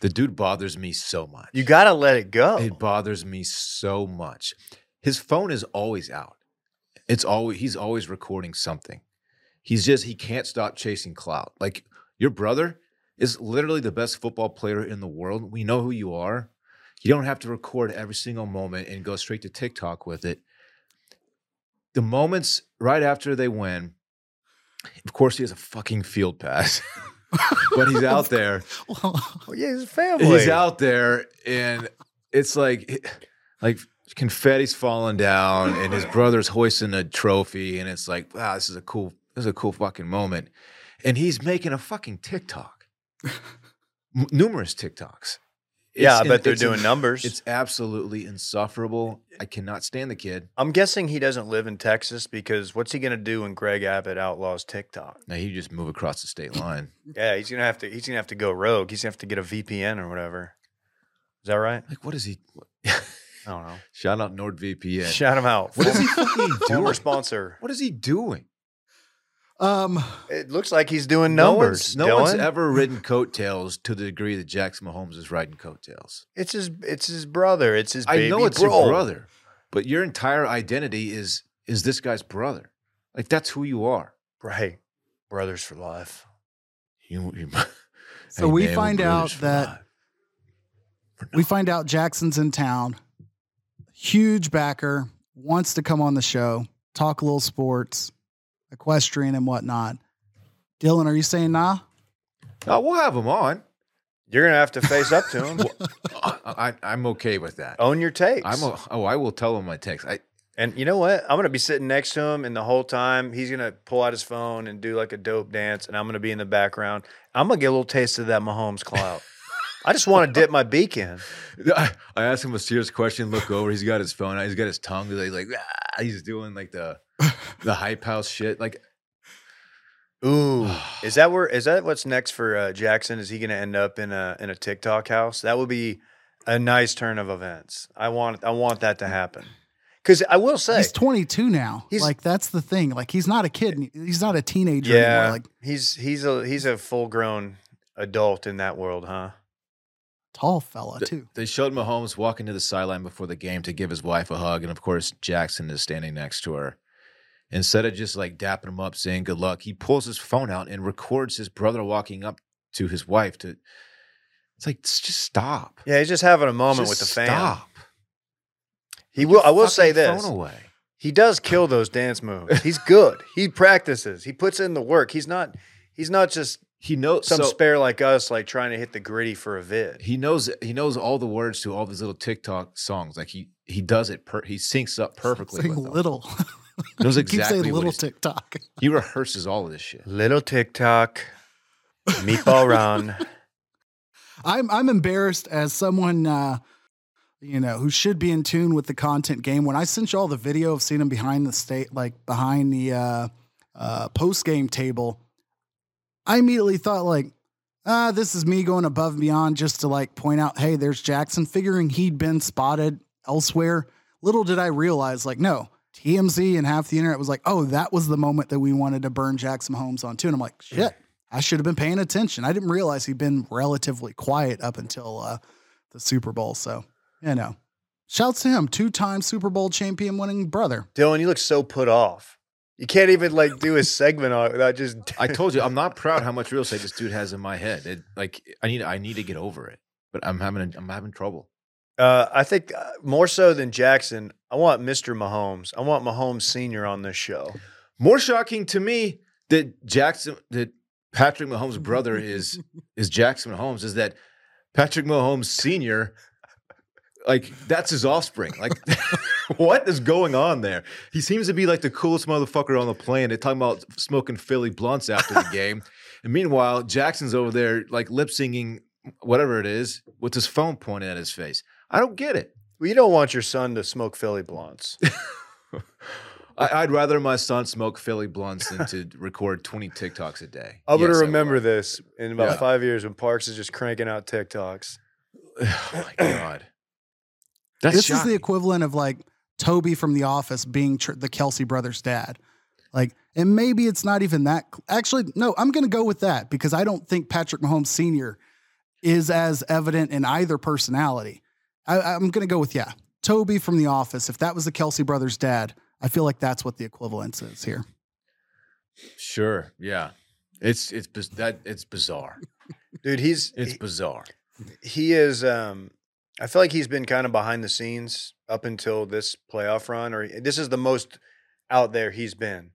The dude bothers me so much. You got to let it go. It bothers me so much. His phone is always out. It's always he's always recording something. He's just he can't stop chasing clout. Like your brother is literally the best football player in the world. We know who you are. You don't have to record every single moment and go straight to TikTok with it. The moments right after they win, of course, he has a fucking field pass, [laughs] but he's out there. Well, Oh, yeah, his family. He's out there, and it's like, like confetti's falling down, and his brother's hoisting a trophy, and it's like, wow, this is a cool, this is a cool fucking moment, and he's making a fucking TikTok, [laughs] M- numerous TikToks. Yeah, I bet they're doing numbers. It's absolutely insufferable. I cannot stand the kid. I'm guessing he doesn't live in Texas because what's he going to do when Greg Abbott outlaws TikTok? Now he just move across the state line. [laughs] Yeah, he's gonna have to. He's gonna have to go rogue. He's gonna have to get a VPN or whatever. Is that right? Like, what is he? [laughs] I don't know. Shout out NordVPN. Shout him out. What is he Former- fucking Former doing? sponsor. What is he doing? Um, It looks like he's doing No numbers. one's, no one's ever ridden coattails to the degree that Jackson Mahomes is riding coattails. It's his. It's his brother. It's his. I Baby know it's bro. your brother, but your entire identity is is this guy's brother. Like that's who you are. Right. Brothers for life. You, you- [laughs] So Hey, we man, find out that- we find out Jackson's in town. Huge backer, wants to come on the show, talk a little sports, equestrian and whatnot. Dylan, are you saying nah? Oh, we'll have them on. You're gonna have to face up to him. [laughs] I, I, am okay with that. Own your takes. I'm a, oh, I will tell him my text. I And you know what? I'm gonna be sitting next to him, and the whole time he's gonna pull out his phone and do like a dope dance, and I'm gonna be in the background. I'm gonna get a little taste of that Mahomes clout. [laughs] I just want to dip my beak in. [laughs] I I asked him a serious question. Look over. He's got his phone. He's got his tongue. He's like, "Ah," he's doing like the [laughs] the hype house shit. Like, Ooh, is that [sighs] where? Is that what's next for uh, Jackson? Is he gonna end up in a in a TikTok house? That would be a nice turn of events. I want I want that to happen. Because I will say, He's 22 now. He's- like that's the thing. Like he's not a kid. He's not a teenager yeah, anymore. Like he's he's a he's a full grown adult in that world, huh? tall fella too. they showed Mahomes walking to the sideline before the game to give his wife a hug, and of course Jackson is standing next to her. Instead of just like dapping him up, saying good luck, he pulls his phone out and records his brother walking up to his wife. To it's like just stop. Yeah, he's just having a moment with the Just fam. Stop. He will. I will say this: Phone away. he does kill those dance moves. He's good. he practices. He puts in the work. He's not. He's not just He knows some so- spare like us, like trying to hit the griddy for a vid. he knows he knows all the words to all these little TikTok songs. Like he he does it. Per, he syncs up perfectly. Saying with them. little. [laughs] [laughs] Knows Keep exactly saying little he's- TikTok. He rehearses all of this shit. Little TikTok, meatball run. [laughs] I'm I'm embarrassed as someone uh you know who should be in tune with the content game. When I sent you all the video of seeing him behind the state, like behind the uh, uh, post game table, I immediately thought like, ah, this is me going above and beyond just to like point out, hey, there's Jackson, figuring he'd been spotted elsewhere. Little did I realize, like, no, TMZ and half the internet was like, oh, that was the moment that we wanted to burn Jackson Holmes on too. And I'm like, shit, I should have been paying attention. I didn't realize he'd been relatively quiet up until uh, the Super Bowl. So, you know, shouts to him, two time Super Bowl champion winning brother. Dylan, you look so put off. You can't even like do a segment on it without just. [laughs] I told you I'm not proud how much real estate this dude has in my head. It, like I need I need to get over it, but I'm having a, I'm having trouble. Uh, I think uh, more so than Jackson, I want Mr. Mahomes. I want Mahomes Senior on this show. More shocking to me that Jackson that Patrick Mahomes' brother [laughs] is is Jackson Mahomes is that Patrick Mahomes Senior, like that's his offspring. Like, [laughs] what is going on there? He seems to be like the coolest motherfucker on the planet. Talking about smoking Philly blunts after the game, [laughs] and meanwhile Jackson's over there like lip singing whatever it is with his phone pointed at his face. I don't get it. Well, you don't want your son to smoke Philly blunts. [laughs] I, I'd rather my son smoke Philly blunts than to [laughs] record 20 TikToks a day. I'm gonna Yes, remember this in about Yeah. five years when Parks is just cranking out TikToks. [sighs] Oh my god. That's this is the equivalent of like Toby from The Office being tr- the Kelce brothers' dad. Like, and maybe it's not even that. cl- Actually, no, I'm going to go with that because I don't think Patrick Mahomes Sr. is as evident in either personality. I, I'm going to go with yeah, Toby from The Office. If that was the Kelce brothers' dad, I feel like that's what the equivalence is here. Sure. Yeah. It's it's that it's bizarre. [laughs] Dude, he's It's he, bizarre. he is um I feel like he's been kind of behind the scenes up until this playoff run or this is the most out there he's been.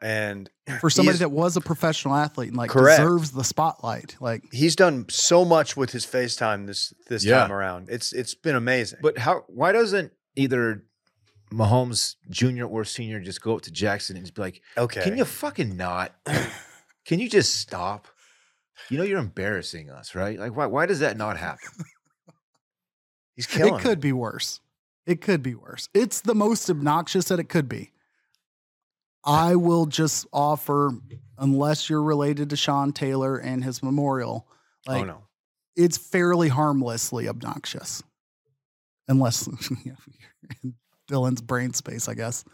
And For somebody that was a professional athlete and like Correct. deserves the spotlight, like he's done so much with his FaceTime this this Yeah. time around. It's it's been amazing. But how? Why doesn't either Mahomes Jr. or Senior just go up to Jackson and just be like, okay. "Can you fucking not? [laughs] Can you just stop? You know you're embarrassing us, right? Like why? Why does that not happen? [laughs] he's killing it could be worse. It could be worse. It's the most obnoxious that it could be. I will just offer, unless you're related to Sean Taylor and his memorial, like oh no. it's fairly harmlessly obnoxious. Unless you know, you're in Dylan's brain space, I guess.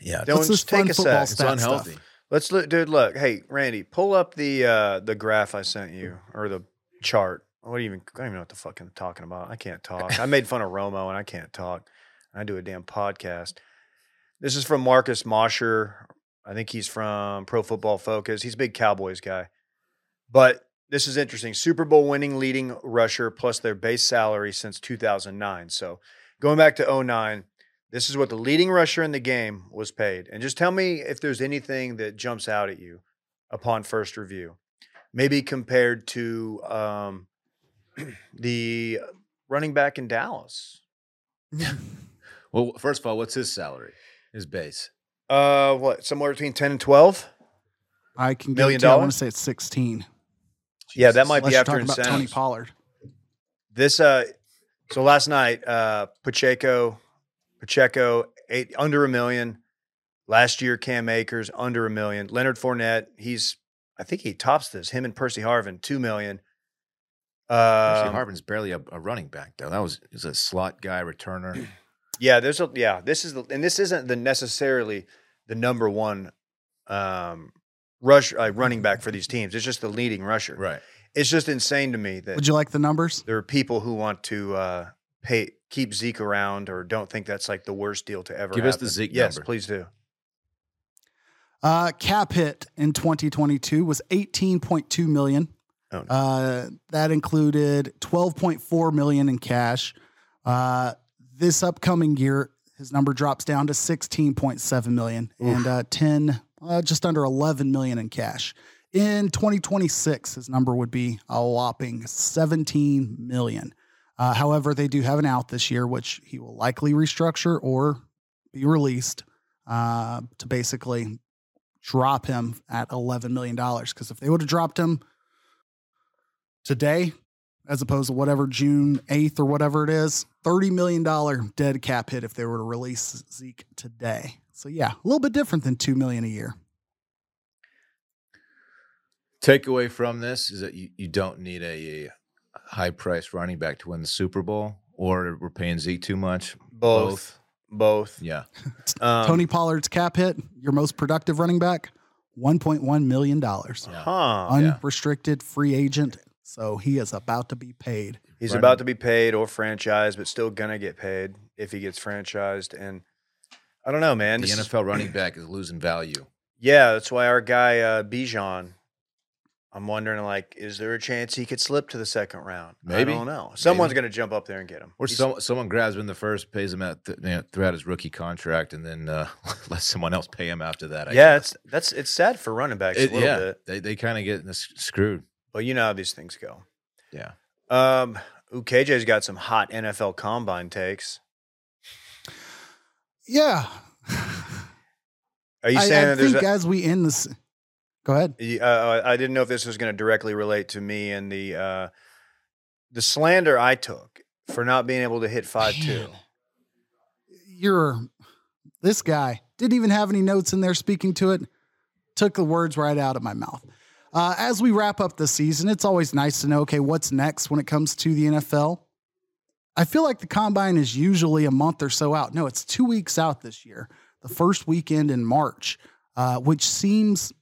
Yeah, Don't take a sec. it's unhealthy. stuff? Let's look dude, look. Hey, Randy, pull up the uh the graph I sent you or the chart. What do you even I don't even know what the fuck I'm talking about. I can't talk. I made fun of Romo and I can't talk. I do a damn podcast. This is from Marcus Mosher. I think he's from Pro Football Focus. He's a big Cowboys guy. But this is interesting. Super Bowl winning leading rusher plus their base salary since 2009. So going back to 09, this is what the leading rusher in the game was paid. And just tell me if there's anything that jumps out at you upon first review. Maybe compared to um, [clears throat] the running back in Dallas. [laughs] Well, first of all, what's his salary? His base. Uh, what? Somewhere between 10 and 12? I can Million go. I want to say it's 16. Yeah, that might Unless be you're after talking about Tony. Pollard. This uh so last night, uh Pacheco, Pacheco eight under a million. Last year, Cam Akers under a million. Leonard Fournette, he's I think he tops this. Him and Percy Harvin, two million. Actually, Um, Harvin's barely a, a running back though. That was is a slot guy returner. Yeah, there's a yeah. This is the and this isn't the necessarily the number one um rush uh, running back for these teams. It's just the leading rusher. right. It's just insane to me that Would you like the numbers? there are people who want to uh, pay keep Zeke around or don't think that's like the worst deal to ever. Give us the happen. Zeke Yes, number. please do. Uh, cap hit in 2022 was 18.2 million. Oh, no. Uh, that included 12.4 million in cash. Uh, this upcoming year, his number drops down to 16.7 million and uh, 10, uh, just under 11 million in cash. In 2026, his number would be a whopping 17 million. Uh, however, they do have an out this year, which he will likely restructure or be released uh, to basically drop him at $11 million. Because if they would have dropped him today, as opposed to whatever June 8th or whatever it is, $30 million dead cap hit if they were to release Zeke today. So yeah, a little bit different than 2 million a year. Takeaway from this is that you, you don't need a, high priced running back to win the Super Bowl, or we're paying Zeke too much. Both, both. Yeah. [laughs] Um, Tony Pollard's cap hit, your most productive running back, $1.1 million. Yeah. huh? yeah. Unrestricted free agent. So he is about to be paid. He's Running- about to be paid or franchised, but still gonna get paid if he gets franchised. And I don't know, man. The This is- NFL running back is losing value. yeah, that's why our guy uh, Bijan. I'm wondering, like, is there a chance he could slip to the second round? Maybe. I don't know. Someone's gonna jump up there and get him. Or some, someone grabs him in the first, pays him out th- you know, throughout his rookie contract, and then uh, [laughs] lets someone else pay him after that. I yeah, guess. it's that's it's sad for running backs It- a little yeah. bit, They they kind of get screwed. But you know how these things go. Yeah. Um, ooh, KJ's got some hot NFL combine takes. Yeah. Are you I, saying I that there's think a, as we end this, go ahead. Uh, I didn't know if this was going to directly relate to me and the uh, the slander I took for not being able to hit five two. You're this guy didn't even have any notes in there speaking to it. Took the words right out of my mouth. Uh, as we wrap up the season, it's always nice to know okay what's next when it comes to the NFL. I feel like the combine is usually a month or so out. No, it's two weeks out this year. The first weekend in March, uh, which seems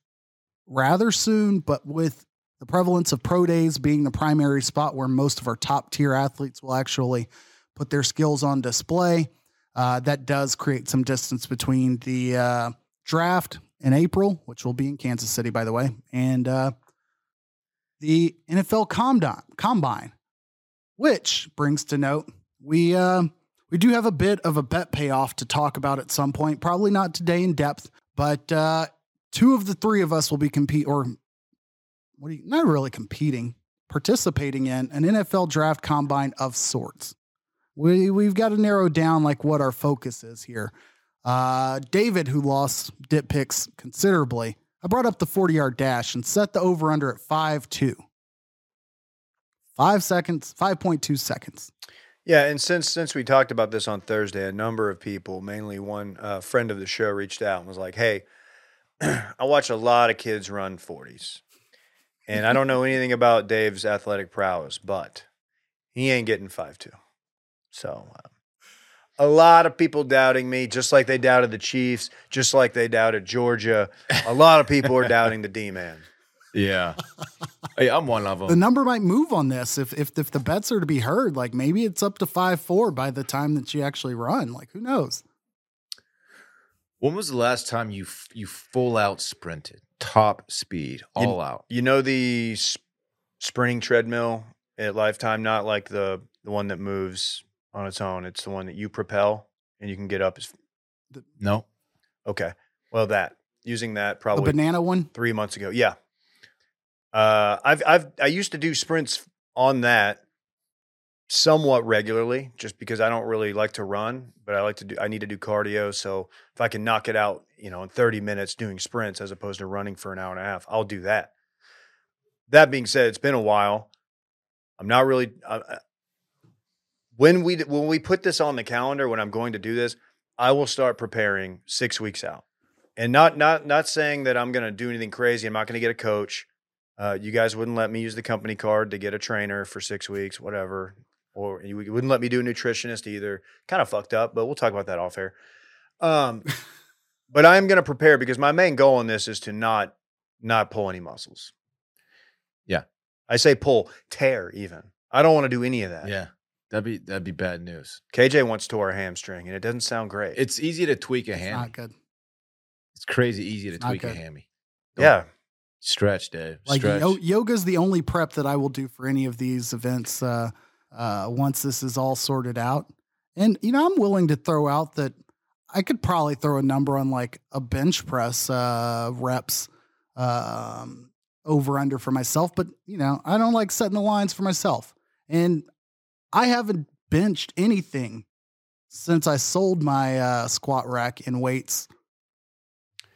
rather soon, but with the prevalence of pro days being the primary spot where most of our top tier athletes will actually put their skills on display. Uh, that does create some distance between the uh, draft in April, which will be in Kansas City, by the way, and uh, the NFL Combine, which brings to note we uh, we do have a bit of a bet payoff to talk about at some point. Probably not today in depth, but uh, two of the three of us will be compete or what do you not really competing, participating in an NFL draft combine of sorts. We we've got to narrow down like what our focus is here. Uh, David, who lost dip picks considerably, I brought up the 40 yard dash and set the over under at 5 2. Five seconds, 5.2 seconds. Yeah, and since since we talked about this on Thursday, a number of people, mainly one uh, friend of the show, reached out and was like, "Hey, [clears throat] I watch a lot of kids run 40s, and I don't know anything about Dave's athletic prowess, but he ain't getting five two. So, um, a lot of people doubting me, just like they doubted the Chiefs, just like they doubted Georgia. A lot of people are doubting the [laughs] D man. Yeah. hey, I'm one of them. The number might move on this if if if the bets are to be heard. Like maybe it's up to five four by the time that you actually run. Like who knows? When was the last time you you full out sprinted, top speed, all out? You know the s- sprinting treadmill at Lifetime, not like the the one that moves on its own. It's the one that you propel and you can get up. As, No. okay, well that using that probably banana one. three months ago. Yeah, uh, I've I've I used to do sprints on that somewhat regularly, just because I don't really like to run, but I like to do. I need to do cardio, so if I can knock it out, you know, in thirty minutes doing sprints as opposed to running for an hour and a half, I'll do that. That being said, it's been a while. I'm not really. When we when we put this on the calendar, when I'm going to do this, I will start preparing six weeks out and not not not saying that I'm going to do anything crazy. I'm not going to get a coach. Uh, you guys wouldn't let me use the company card to get a trainer for six weeks, whatever, or you wouldn't let me do a nutritionist either. Kind of fucked up, but we'll talk about that off air. Um, [laughs] but I'm going to prepare because my main goal in this is to not not pull any muscles. Yeah. I say pull, tear even. I don't want to do any of that. Yeah. That'd be that'd be bad news. KJ once tore a hamstring, and it doesn't sound great. It's easy to tweak a It's hammy. not good. It's crazy easy to It's tweak a good. hammy. yeah. Stretch, Dave. Like Stretch. yo- yoga's the only prep that I will do for any of these events. Uh, uh, once this is all sorted out, and you know, I'm willing to throw out that I could probably throw a number on like a bench press uh, reps um, over under for myself, but you know, I don't like setting the lines for myself, and I haven't benched anything since I sold my uh, squat rack and weights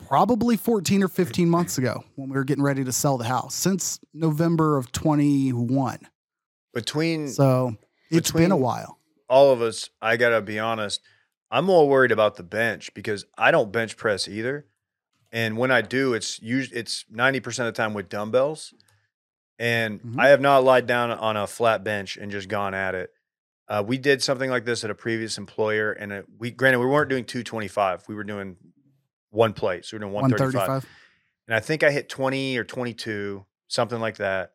probably 14 or 15 months ago when we were getting ready to sell the house since November of 21. Between So it's been a while. all of us, I gotta be honest, I'm more worried about the bench because I don't bench press either. And when I do, it's usually it's 90% of the time with dumbbells. And Mhm. I have not lied down on a flat bench and just gone at it. Uh, we did something like this at a previous employer, and it, we granted we weren't doing 225. We were doing one plate, so we were doing 135. 135. And I think I hit 20 or 22, something like that.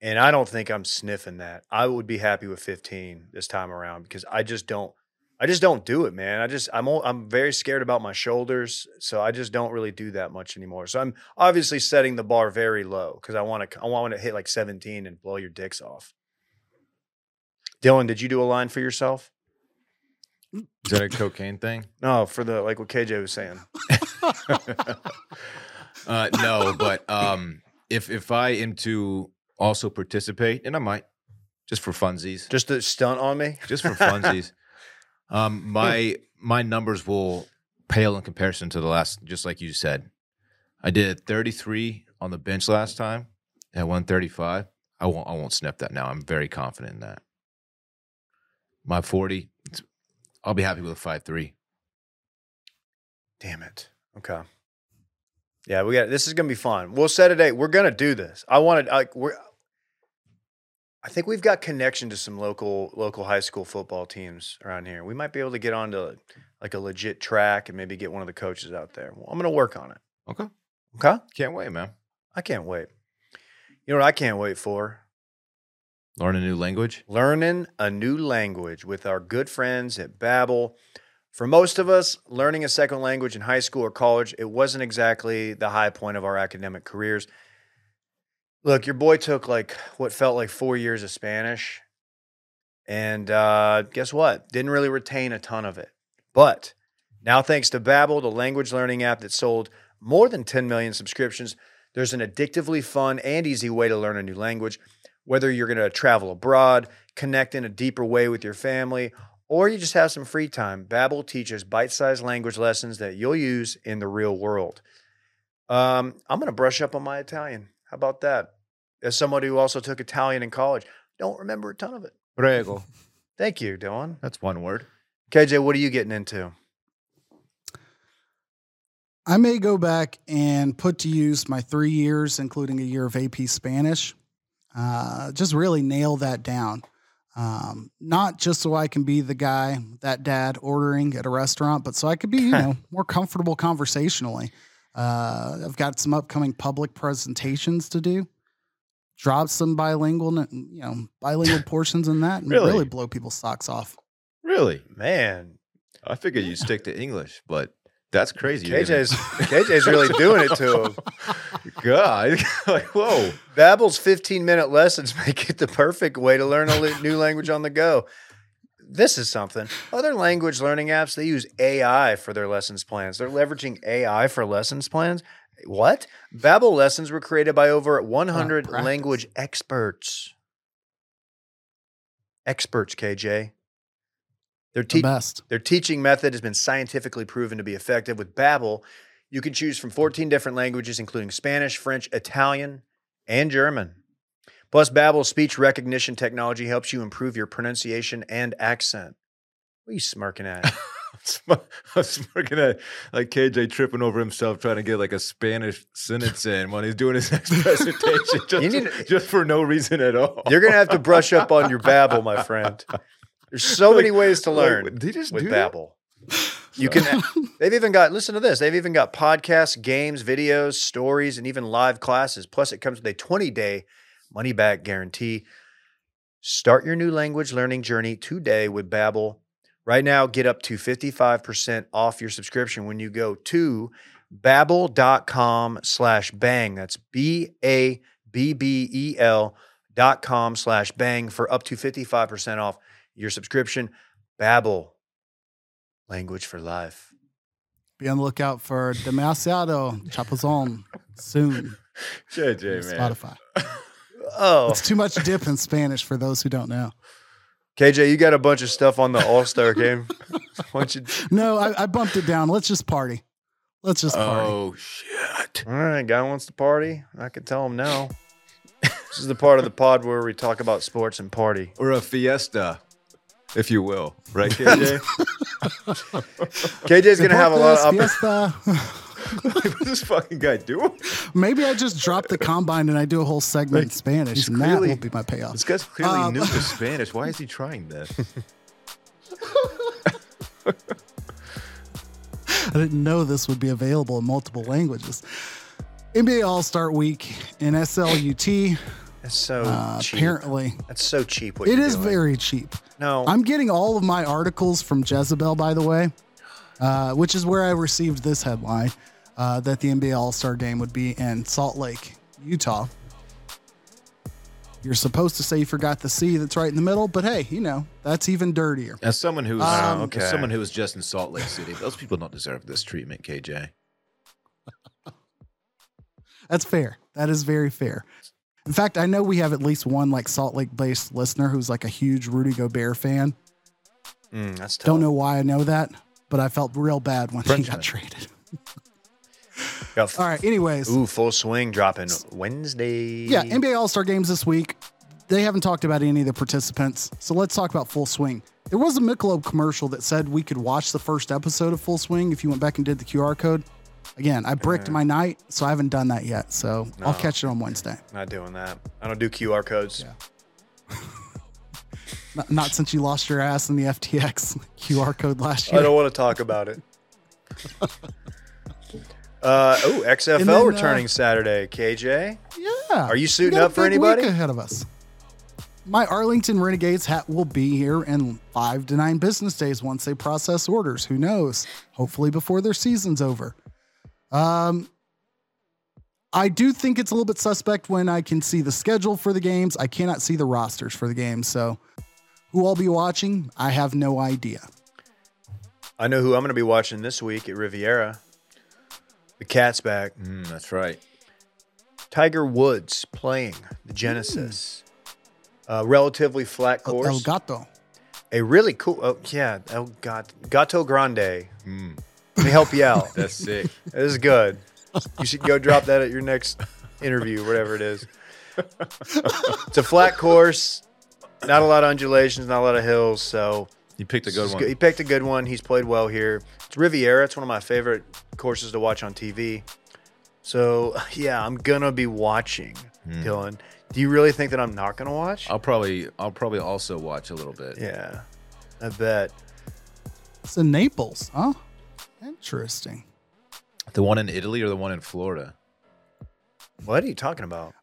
And I don't think I'm sniffing that. I would be happy with 15 this time around because I just don't I just don't do it, man. I just I'm I'm very scared about my shoulders, so I just don't really do that much anymore. So I'm obviously setting the bar very low cuz I want to I want to hit like 17 and blow your dicks off. Dylan, did you do a line for yourself? Is that a cocaine thing? No, for the like what KJ was saying. [laughs] uh, no, but um, if if I am to also participate, and I might, just for funsies, Just a stunt on me? just for funsies, um, my my numbers will pale in comparison to the last. Just like you said, I did 33 on the bench last time at 135. I won't I won't sniff that now. I'm very confident in that. My 40, it's- I'll be happy with a five three. Damn it. Okay. Yeah, we got this is gonna be fun. We'll set a date. We're gonna do this. I wanted like we're I think we've got connection to some local local high school football teams around here. We might be able to get onto like a legit track and maybe get one of the coaches out there. Well, I'm gonna work on it. Okay, Okay. can't wait, man. I can't wait. You know what I can't wait for? Learn a new language. Learning a new language with our good friends at Babbel. For most of us, learning a second language in high school or college, it wasn't exactly the high point of our academic careers. Look, your boy took like what felt like four years of Spanish. And uh, guess what? Didn't really retain a ton of it. But now, thanks to Babbel, the language learning app that sold more than 10 million subscriptions, there's an addictively fun and easy way to learn a new language. Whether you're going to travel abroad, connect in a deeper way with your family, or you just have some free time, Babbel teaches bite-sized language lessons that you'll use in the real world. Um, I'm going to brush up on my Italian. How about that? As somebody who also took Italian in college, don't remember a ton of it. Prego. [laughs] Thank you, Dylan. That's one word. KJ, what are you getting into? I may go back and put to use my three years, including a year of AP Spanish. Uh, just really nail that down. Um, not just so I can be the guy, that dad ordering at a restaurant, but so I could be, you [laughs] know, more comfortable conversationally. Uh, I've got some upcoming public presentations to do. Drop some bilingual, you know, bilingual [laughs] portions in that, and Really? really blow people's socks off. Really? Man, I figured you'd stick to English, but that's crazy. KJ's [laughs] KJ's really doing it to him. [laughs] God, like whoa. Babbel's 15 minute lessons make it the perfect way to learn a new language on the go. This is something. Other language learning apps, they use AI for their lessons plans. They're leveraging AI for lessons plans. What? Babbel lessons were created by over 100 practice. language experts. Experts, KJ. They're The best. their teaching method has been scientifically proven to be effective. With Babbel, you can choose from 14 different languages, including Spanish, French, Italian, and German. Plus, Babbel's speech recognition technology helps you improve your pronunciation and accent. What are you smirking at? I was looking at like KJ tripping over himself trying to get like a Spanish sentence in when he's doing his [laughs] next presentation [laughs] just, You need to- just for no reason at all. You're going to have to brush up on your Babbel, my friend. There's so [laughs] many ways to Like, learn did just with? Babbel. You can. They've even got. Listen to this. They've even got podcasts, games, videos, stories, and even live classes. Plus, it comes with a 20 day money back guarantee. Start your new language learning journey today with Babbel. Right now, get up to 55% off your subscription when you go to babbel.com slash bang. That's B A B B E L dot com slash bang for up to 55% off your subscription. Babbel, language for life. Be on the lookout for Demasiado Chapuzon soon. [laughs] JJ, man. Spotify. [laughs] Oh, It's too much dip in Spanish for those who don't know. KJ, you got a bunch of stuff on the All Star [laughs] game. Why don't you? No, I, I bumped it down. Let's just party. Let's just party. Oh shit. All right, guy wants to party. I can tell him no. This is the part of the pod where we talk about sports and party. Or a fiesta, if you will. Right, KJ? [laughs] KJ's gonna have a lot of. Deportes, Upper- fiesta. [laughs] [laughs] What's this fucking guy doing? Maybe I just drop the combine and I do a whole segment in Spanish, and that clearly- will be my payoff. This guy's clearly Um, new to [laughs] Spanish. Why is he trying this? I didn't know this would be available in multiple languages. NBA All Star Week in SLUT. That's so Uh, cheap. apparently, That's so cheap. What it doing. very cheap. No, I'm getting all of my articles from Jezebel, by the way, uh, which is where I received this headline uh, that the NBA All Star game would be in Salt Lake, Utah. You're supposed to say you forgot the C that's right in the middle, but hey, you know, that's even dirtier. As someone who's Um, okay. as someone who was just in Salt Lake City, those people don't deserve this treatment, KJ. [laughs] That's fair. That is very fair. In fact, I know we have at least one like Salt Lake based listener who's like a huge Rudy Gobert fan. Mm, that's tough. Don't know why I know that, but I felt real bad when he Frenchman. got traded. Got All right. Anyways, Ooh, full swing dropping Wednesday. yeah, NBA All Star games this week. They haven't talked about any of the participants, so let's talk about Full Swing. There was a Michelob commercial that said we could watch the first episode of Full Swing if you went back and did the QR code. Again, I bricked uh-huh. my night, so I haven't done that yet. So I'll No. catch it on Wednesday. Not doing that. I don't do QR codes. [laughs] Not, not since you lost your ass in the FTX [laughs] QR code last year. I don't want to talk about it. [laughs] Uh, oh, XFL then, uh, returning Saturday. KJ, Yeah. Are you suiting up for anybody? Week ahead of us. My Arlington Renegades hat will be here in five to nine business days once they process orders. Who knows? Hopefully before their season's over. Um, I do think it's a little bit suspect when I can see the schedule for the games. I cannot see the rosters for the games. So, who I'll be watching, I have no idea. I know who I'm going to be watching this week at Riviera. The Cat's back. Mm, that's right. Tiger Woods playing the Genesis. Uh, relatively flat course. El Gato. a really cool. Oh yeah, El Gat- Gato Grande. Mm, Let me help you out. [laughs] that's sick. This is good. You should go drop that at your next interview, whatever it is. It's a flat course, not a lot of undulations, not a lot of hills. So You picked a good is one. He picked a good one. He's played well here. It's Riviera. It's one of my favorite courses to watch on TV. So [laughs] yeah, I'm gonna be watching. Hmm. Dylan, do you really think that I'm not gonna watch? I'll probably I'll probably also watch a little bit. yeah, I bet. It's in Naples. Huh? Interesting. The one in Italy or the one in Florida? What are you talking about?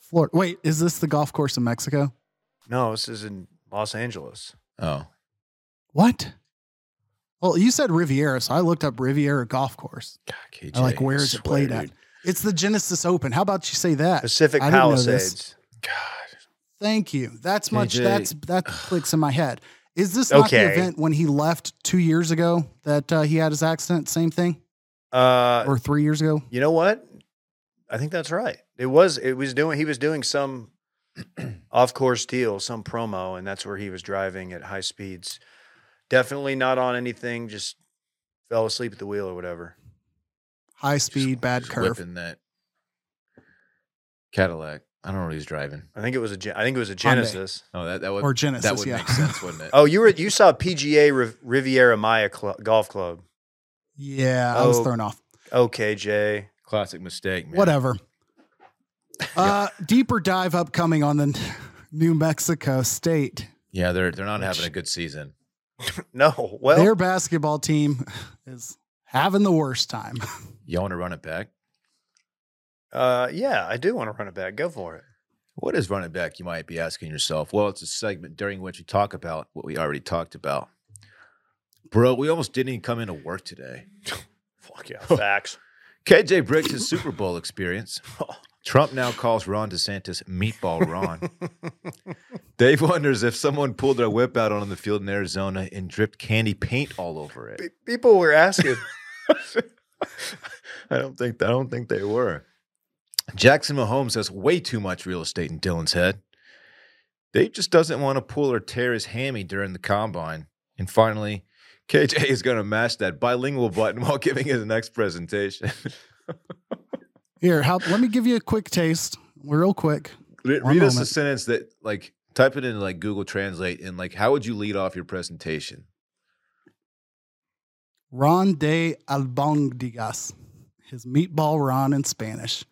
Florida. Wait, is this the golf course in Mexico? No, this is in Los Angeles. Oh, What? Well, you said Riviera, so I looked up Riviera Golf Course. God, KJ, I like where is it played at? It's the Genesis Open. How about you say that? Pacific I didn't know this. Palisades. God, Thank you. That's much. KJ. That's that clicks in my head. Is this not the Okay. event when he left two years ago that uh, he had his accident? Same thing, Uh, or three years ago? you know what? I think that's right. It was. It was doing. He was doing some [clears throat] off-course deal, some promo, and that's where he was driving at high speeds. Definitely not on anything. Just fell asleep at the wheel or whatever. High speed, bad just curve. Whipping that Cadillac. I don't know what he's driving. I think it was a. Gen- I think it was a Genesis. Oh, that that would Or Genesis, That would yeah. make sense, wouldn't it? [laughs] Oh, you were. You saw PGA Riv- Riviera Maya Cl- Golf Club. Yeah, I was Oh. thrown off. Okay, Jay. Classic mistake, man. Whatever. [laughs] Uh, deeper dive upcoming on the [laughs] New Mexico State. Yeah, they're they're not having a good season. [laughs] No. Well, Their basketball team is having the worst time. [laughs] You want to run it back? uh, yeah, I do want to run it back. Go for it. What is running back? You might be asking yourself. Well, it's a segment during which we talk about what we already talked about. Bro, we almost didn't even come into work today. [laughs] Fuck yeah. Facts. KJ breaks his Super Bowl experience. Trump now calls Ron DeSantis Meatball Ron. [laughs] Dave wonders if someone pulled their whip out on the field in Arizona and dripped candy paint all over it. Pe- People were asking. [laughs] [laughs] I don't think I don't think they were. Jackson Mahomes has way too much real estate in Dylan's head. Dave just doesn't want to pull or tear his hammy during the combine. And finally, KJ is going to mash that bilingual button while giving his next presentation. Here, how, let me give you a quick taste, real quick. Read, One read us a sentence that, like, type it in like Google Translate, and like, how would you lead off your presentation? Ron de albondigas, his meatball Ron in Spanish.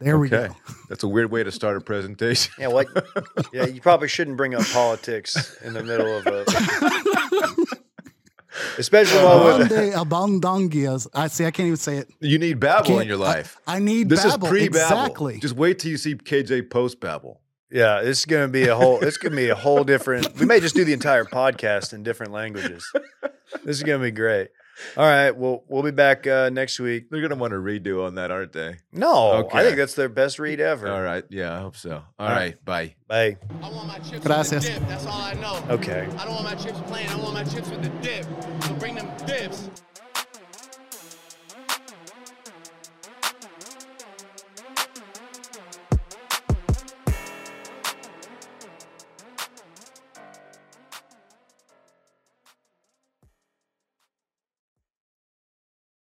There we go. That's a weird way to start a presentation. Yeah, like [laughs] yeah, you probably shouldn't bring up politics in the middle of a [laughs] especially while Ron with de albondigas. I see. I can't even say it. You need Babbel in your life. I need this Babbel. is pre-Babbel. Exactly. Just wait till you see KJ post Babbel. Yeah, this is gonna be a whole it's gonna be a whole different we may just do the entire podcast in different languages. This is gonna be great. All right, well we'll be back uh, next week. They're gonna want to redo on that, aren't they? No, Okay. I think that's their best read ever. All right. Yeah, I hope so. All All right. right. Bye. Bye. I want my chips Gracias. with the dip. That's all I know. Okay. I don't want my chips plain. I want my chips with the dip. So bring them dips.